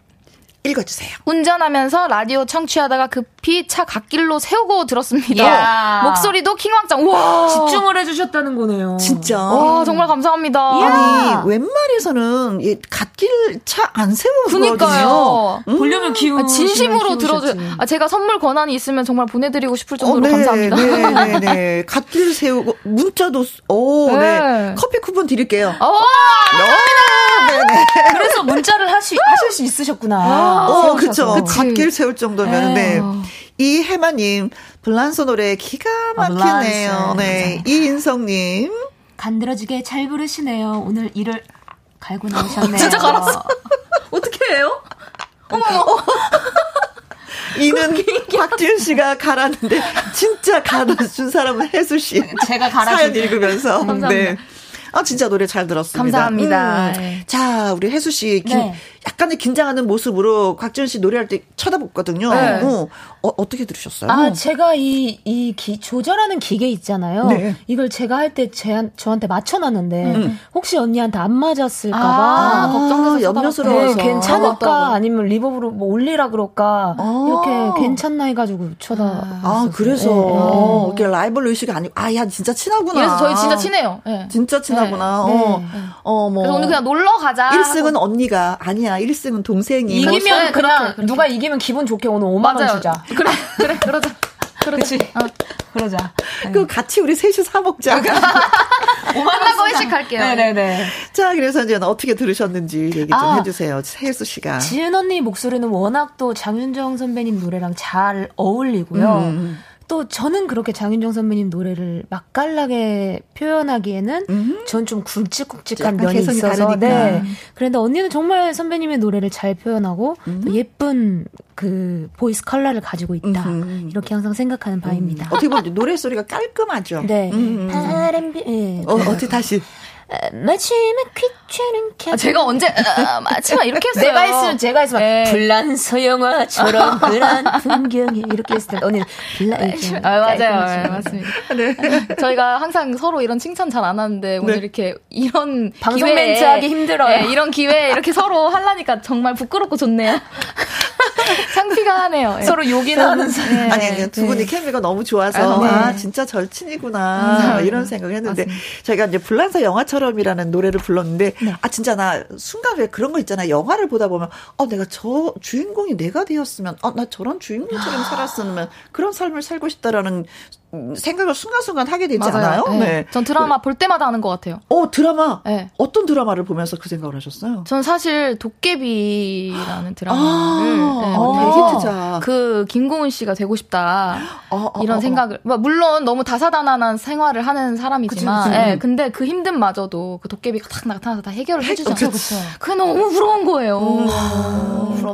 읽어주세요. 운전하면서 라디오 청취하다가 급히 차 갓길로 세우고 들었습니다. 이야. 목소리도 킹왕짱. 우와. 집중을 해주셨다는 거네요. 진짜. 와, 정말 감사합니다. 아니, 웬만해서는 이 갓길 차 안 세우고. 그니까요. 볼륨을 키우 아, 진심으로 들어줘. 아, 제가 선물 권한이 있으면 정말 보내드리고 싶을 정도로 네, 감사합니다. 네, 네, 네. 갓길 세우고, 문자도, 쓰- 오, 네. 네. 커피 쿠폰 드릴게요. 어, 네네. 그래서 문자를 하시, 하실 수 있으셨구나. 어, 그쵸. 그치. 갓길 세울 정도면, 네. 어. 이 해마님, 블란소 노래 기가 막히네요. 아. 네. 이인성님. 간드러지게 잘 부르시네요. 오늘 일을 갈고 나오셨네요. 진짜 갈았어. 어떻게 해요? 이는 곽지은 씨가 갈았는데, 진짜 갈아준 사람은 혜수 씨. 제가 갈아준 사연 읽으면서. 감사합니다. 네. 아, 진짜 노래 잘 들었습니다. 감사합니다. 음. 네. 자, 우리 혜수 씨, 긴- 네. 약간의 긴장하는 모습으로 곽지은 씨 노래할 때 쳐다봤거든요. 네. 어, 어, 어 떻게 들으셨어요? 아, 제가 이, 이 기, 조절하는 기계 있잖아요. 네. 이걸 제가 할 때 저한테 맞춰놨는데, 혹시 언니한테 안 맞았을까봐. 아, 걱정돼서 염려스러워서. 네, 괜찮을까? 맞더라고요. 아니면 리버브로 뭐 올리라 그럴까? 아. 이렇게 괜찮나 해가지고 쳐다. 아, 그래서 네, 네. 어, 이렇게 라이벌 의식이 아니고 아, 야, 진짜 친하구나. 이래서 저희 진짜 친해요. 네. 진짜 친하구나. 네, 어. 네. 어, 뭐. 그래서 오늘 그냥 놀러 가자. 1승은 언니가 아니야. 1승은 동생이. 뭐 이기면 네, 그냥 그렇게, 그렇게. 누가 이기면 기분 좋게 오늘 5만 원 맞아요. 주자. 그래, 그래, 그러자. 그러자. 어. 그러자. 그 같이 우리 셋이 사 먹자. 5만 끝나고 회식할게요. 네네네. 자, 그래서 이제 어떻게 들으셨는지 얘기 좀 아. 해주세요. 혜수 씨가. 지은 언니 목소리는 워낙 또 장윤정 선배님 노래랑 잘 어울리고요. 음. 또 저는 그렇게 장윤정 선배님 노래를 맛깔나게 표현하기에는 전좀 굵직굵직한 면이 있어서 다르니까. 네. 그런데 언니는 정말 선배님의 노래를 잘 표현하고 음. 또 예쁜 그 voice color를 가지고 있다. 음흠. 이렇게 항상 생각하는 바입니다. 어떻게 보면 노래 소리가 깔끔하죠. 네. 음. R&B 예. 어, 어떻게 다시. 마지막 기차는 가 아, 제가 언제 아, 마지막 이렇게 했어요. 내가 했으면 제가 했으면 네. 불란서 영화처럼 흔한 풍경이 이렇게 했을 때 언니는 불란 아, 맞아요. 네, 맞습니다. 저희가 항상 서로 이런 칭찬 잘 안 하는데 오늘 이렇게 이런 방송 기회에- 멘트 하기 힘들어요. 네, 이런 기회에 이렇게 서로 하려니까 정말 부끄럽고 좋네요. 창피가 하네요. 예. 서로 욕이나 하는 사이. 네. 아니, 아니, 두 분이 케미가 너무 좋아서, 아, 아, 네. 진짜 절친이구나. 이런 생각을 했는데, 맞습니다. 저희가 이제 불란서 영화처럼 이라는 노래를 불렀는데, 네. 아, 진짜 나 순간 왜 그런 거 있잖아. 영화를 보다 보면, 어, 내가 저 주인공이 내가 되었으면, 어, 나 저런 주인공처럼 살았으면, 그런 삶을 살고 싶다라는 음, 생각을 순간순간 하게 되지 않아요? 네. 전 드라마 볼 때마다 하는 것 같아요. 어, 드라마. 네. 어떤 드라마를 보면서 그 생각을 하셨어요? 전 사실 도깨비라는 드라마를 아, 네, 어, 보면서 히트작. 그 김고은 씨가 되고 싶다 어, 어, 이런 어, 생각을 뭐, 물론 너무 다사다난한 생활을 하는 사람이지만 그치, 그치. 예, 근데 그 힘듦마저도 그 도깨비가 딱 나타나서 다 해결을 해주잖아요. 그쵸, 그쵸. 그게 너무 부러운 거예요.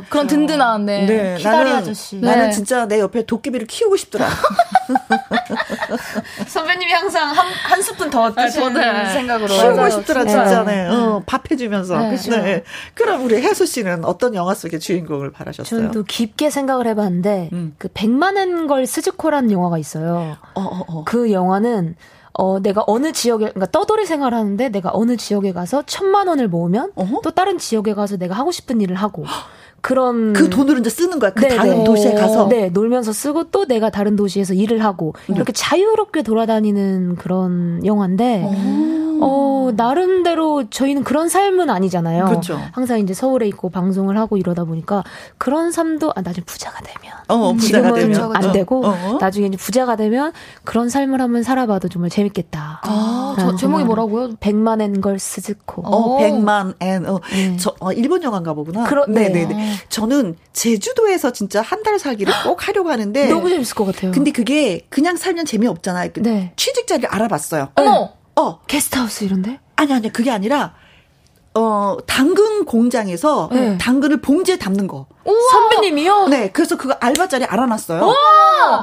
그런 든든한 네. 네, 나는, 아저씨. 나는 네. 진짜 내 옆에 도깨비를 키우고 싶더라. 선배님이 항상 한, 한 스푼 더 드시는 저도 생각으로. 키우고. 싶더라, 진짜. 진짜 네. 어, 밥 해주면서. 네, 그쵸. 네. 그럼 우리 혜수 씨는 어떤 영화 속의 주인공을 바라셨어요? 저는 또 깊게 생각을 해봤는데 음. 그 백만엔 걸 스즈코라는 영화가 있어요. 어, 어, 어. 그 영화는 어 내가 어느 지역에 그러니까 떠돌이 생활하는데 내가 어느 지역에 가서 천만 원을 모으면 어허. 또 다른 지역에 가서 내가 하고 싶은 일을 하고 그런 그 돈으로 이제 쓰는 거야. 그 네, 다른 네. 도시에 가서. 네 놀면서 쓰고 또 내가 다른 도시에서 일을 하고 이렇게 자유롭게 돌아다니는 그런 영화인데 어 나름대로 저희는 그런 삶은 아니잖아요. 그렇죠. 항상 이제 서울에 있고 방송을 하고 이러다 보니까 그런 삶도 아, 나중에 부자가 되면 어, 부자가 지금은 되면. 안 어, 되고 어. 나중에 이제 부자가 되면 그런 삶을 한번 살아봐도 정말 재밌겠다. 아, 저, 제목이. 뭐라고요? 백만 엔 걸 스즈코. 어, 오. 백만 앤, 어, 네. 저, 어, 일본 영화인가 보구나. 그러- 네. 네네네. 저는 제주도에서 진짜 한 달 살기를 꼭 하려고 하는데. 너무 재밌을 것 같아요. 근데 그게 그냥 살면 재미없잖아요. 그 네. 취직 자리를 알아봤어요. 어머! 어, 게스트하우스 이런데? 아니, 아니, 그게 아니라, 어, 당근 공장에서 네. 당근을 봉지에 담는 거. 선배님이요? 네, 그래서 그거 알바 자리 알아놨어요.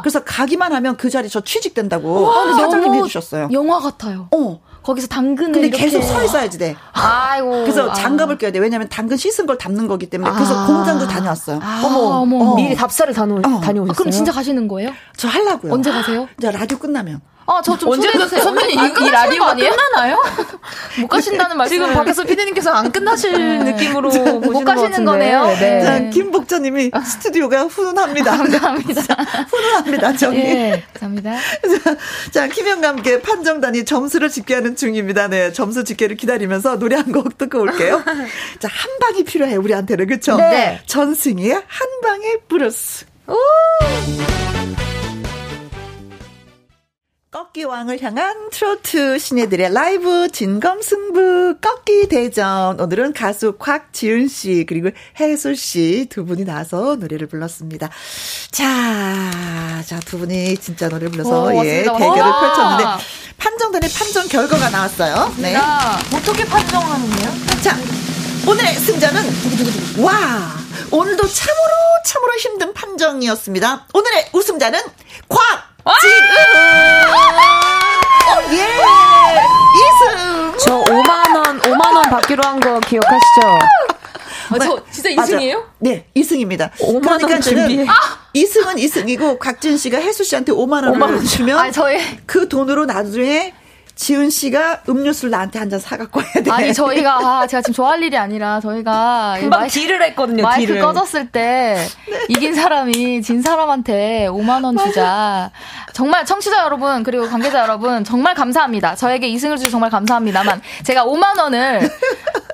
그래서 가기만 하면 그 자리 저 취직된다고 사장님이 해주셨어요. 영화 같아요. 어. 거기서 당근을 근데 이렇게 계속 서 있어야지 돼. 아이고. 그래서 아. 장갑을 껴야 돼. 왜냐면 당근 씻은 걸 담는 거기 때문에. 그래서 아. 공장도 다녀왔어요. 아, 어머. 어. 미리 답사를 다녀, 어. 다녀오셨어요? 아, 그럼 진짜 가시는 거예요? 저 하려고요. 언제 가세요? 이제 라디오 끝나면. 아, 저 좀 언제 초대해주세요. 선배님 안 이, 이거 아니에요? 끝나나요? 못 가신다는 말씀. 지금 밖에서 피디님께서 안 끝나실 네. 느낌으로 못것 가시는. 거네요. 네. 자, 네. 김복자님이 스튜디오가 훈훈합니다. 감사합니다. 훈훈합니다, 저기. 예, 감사합니다. 자, 자, 김영과 함께 판정단이 점수를 집계하는 중입니다. 네, 점수 집계를 기다리면서 노래 한 곡 듣고 올게요. 자, 한 방이 필요해, 우리한테는. 그쵸? 네. 전승희의 한 방의 브루스. 꺾기 왕을 향한 트로트 신예들의 라이브 진검 승부 꺾기 대전. 오늘은 가수 곽지은 씨 그리고 혜수 씨두 분이 나서 노래를 불렀습니다. 자, 자 두 분이 진짜 노래를 불러서 오, 예. 대결을 와. 펼쳤는데 판정단의 판정 결과가 나왔어요. 네. 자, 어떻게 판정하는데요? 자, 오늘의 승자는 와 오늘도 참으로 참으로 힘든 판정이었습니다. 오늘의 우승자는 곽 지은. 오, 예. 이승. 저 5만원, 5만원 받기로 한 거 기억하시죠? 아, 저 진짜. 이승이에요? 네, 이승입니다. 5만 원 그러니까 준비해. 저는 이승은 이승이고 곽지은 씨가 혜수 씨한테 5만 원을 5만 원 주면 아니, 저희, 그 돈으로 나중에 지은 씨가 음료수를 나한테 한 잔 사갖고 와야 돼. 아니, 저희가, 아, 제가 지금 좋아할 일이 아니라, 저희가. 금방 마이크- 딜을 했거든요, 마이크 딜을. 꺼졌을 때 이긴 사람이 진 사람한테 5만 원 주자. 정말 청취자 여러분 그리고 관계자 여러분 정말 감사합니다. 저에게 이승을 주셔서 정말 감사합니다만 제가 5만 원을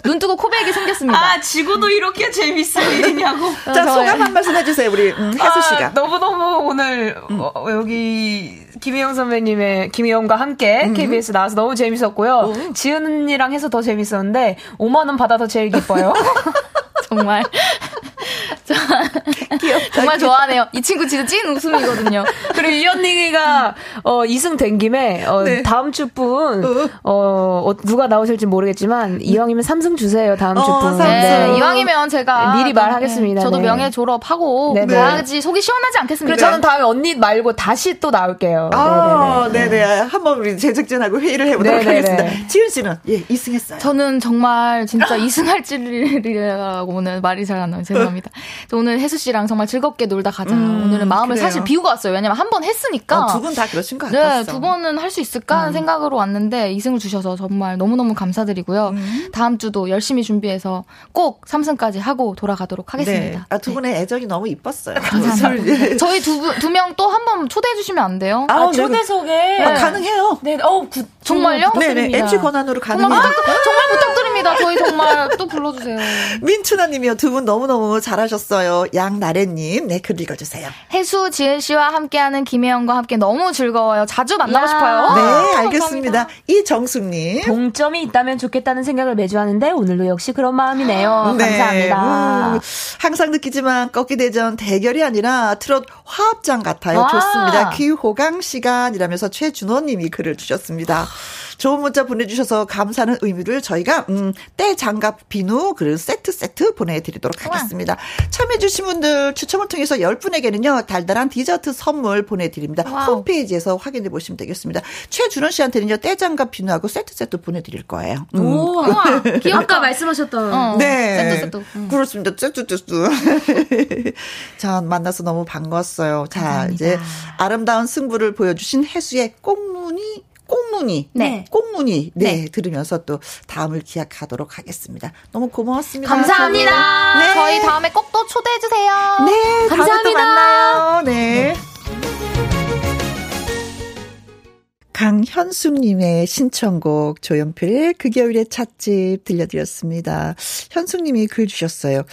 눈 뜨고 코백이 생겼습니다. 아, 지고도 이렇게 재밌을 일이냐고. 자, 저의- 소감 한 말씀 해주세요, 우리 음, 혜수 씨가. 아, 너무너무 오늘 어, 여기 김희영 선배님의 김희영과 함께 KBS 나와서 너무 재밌었고요. 지은 언니랑 해서 더 재밌었는데 5만 원 받아서 제일 기뻐요. 정말 정말 좋아하네요. 이 친구 진짜 찐 웃음이거든요. 그리고 이 언니가 어, 2승 된 김에 어, 네. 다음 주분 어, 어, 누가 나오실지 모르겠지만 이왕이면 3승 주세요. 다음 어, 주분. 삼승. 네, 이왕이면 제가 미리 말하겠습니다. 저도 네. 명예 졸업하고 네, 네. 가야지 속이 시원하지 않겠습니까? 그리고 저는 다음에 언니 말고 다시 또 나올게요. 아, 네네. 한번 우리 제작진하고 회의를 해보도록. 하겠습니다. 지은 씨는 예, 2승했어요. 저는 정말 진짜 이승할 줄이라고 오늘 말이 잘 안 나요. 죄송합니다. 저 오늘 혜수 씨랑 정말 즐겁게 놀다 가자. 음, 오늘은 마음을 그래요. 사실 비우고 왔어요. 왜냐면 한 번 했으니까. 어, 두분 다 그러신 것 네, 같았어. 두 번은 할 수 있을까 하는 생각으로 왔는데 이승을 주셔서 정말 너무너무 감사드리고요. 음. 다음 주도 열심히 준비해서 꼭 3승까지 하고 돌아가도록 하겠습니다. 네. 아, 두 분의 애정이 너무 이뻤어요. 감사합니다. 저희 두명 또 한 번 초대해 주시면 안 돼요? 아, 아, 초대석에 아, 가능해요. 네, 어, 구, 정말요? 네네. 부탁드립니다. MC 권한으로 정말, 가능해요. 부탁, 정말 부탁드립니다. 저희 정말 또 불러주세요. 민춘아님이요. 두 분 너무너무 잘하셨어요. 양나래님. 네, 글 읽어주세요. 해수 지은 씨와 함께하는 김혜영과 함께 너무 즐거워요. 자주 만나고 야. 싶어요. 네, 아, 알겠습니다. 감사합니다. 이정숙님. 동점이 있다면 좋겠다는 생각을 매주 하는데 오늘도 역시 그런 마음이네요. 네. 감사합니다. 음, 항상 느끼지만 꺾기 대전 대결이 아니라 트롯 화합장 같아요. 와. 좋습니다. 귀호강 시간이라면서 최준호님이 글을 주셨습니다. 좋은 문자 보내주셔서 감사하는 의미를 저희가 음, 때 장갑 비누 그리고 세트 세트 보내드리도록 하겠습니다. 참여해주신 분들 추첨을 통해서 10분에게는요 달달한 디저트 선물 보내드립니다. 와우. 홈페이지에서 확인해 보시면 되겠습니다. 최준호 씨한테는요 때 장갑 비누하고 세트 세트 보내드릴 거예요. 음. 오, 귀엽다. 아까 말씀하셨던 어, 네. 세트 세트. 음. 그렇습니다. 쭈쭈쭈쭈. 자, 만나서 너무 반가웠어요. 자, 감사합니다. 이제 아름다운 승부를 보여주신 해수의 꽁무니, 꽁무니. 네. 꽁무니. 네, 네. 들으면서 또 다음을 기약하도록 하겠습니다. 너무 고마웠습니다. 감사합니다. 네. 저희 다음에 꼭 또 초대해 주세요. 네, 감사합니다. 만나요. 네. 강현숙님의 신청곡 조연필 그 겨울의 찻집 들려드렸습니다. 현숙님이 글 주셨어요.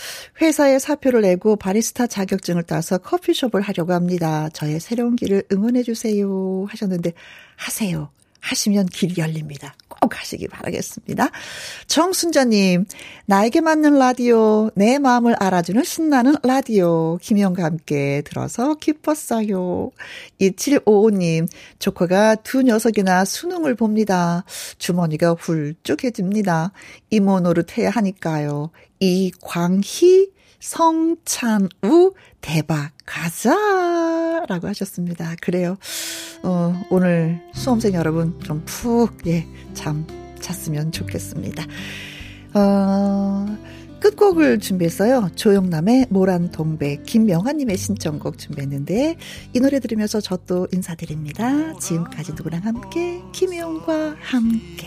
회사에 사표를 내고 바리스타 자격증을 따서 커피숍을 하려고 합니다. 저의 새로운 길을 응원해 주세요 하셨는데 하세요. 하시면 길이 열립니다. 꼭 하시기 바라겠습니다. 정순자님, 나에게 맞는 라디오, 내 마음을 알아주는 신나는 라디오, 김영과 함께 들어서 기뻤어요. 2755님, 조카가 두 녀석이나 수능을 봅니다. 주머니가 훌쭉해집니다. 이모 노릇 해야 하니까요. 이광희, 성찬우, 대박, 가자! 라고 하셨습니다. 그래요. 어, 오늘 수험생 여러분 좀 푹, 예, 잠 잤으면 좋겠습니다. 어, 끝곡을 준비했어요. 조영남의 모란 동백, 김명환님의 신청곡 준비했는데, 이 노래 들으면서 저 또 인사드립니다. 지금까지 누구랑 함께, 김혜영과 함께.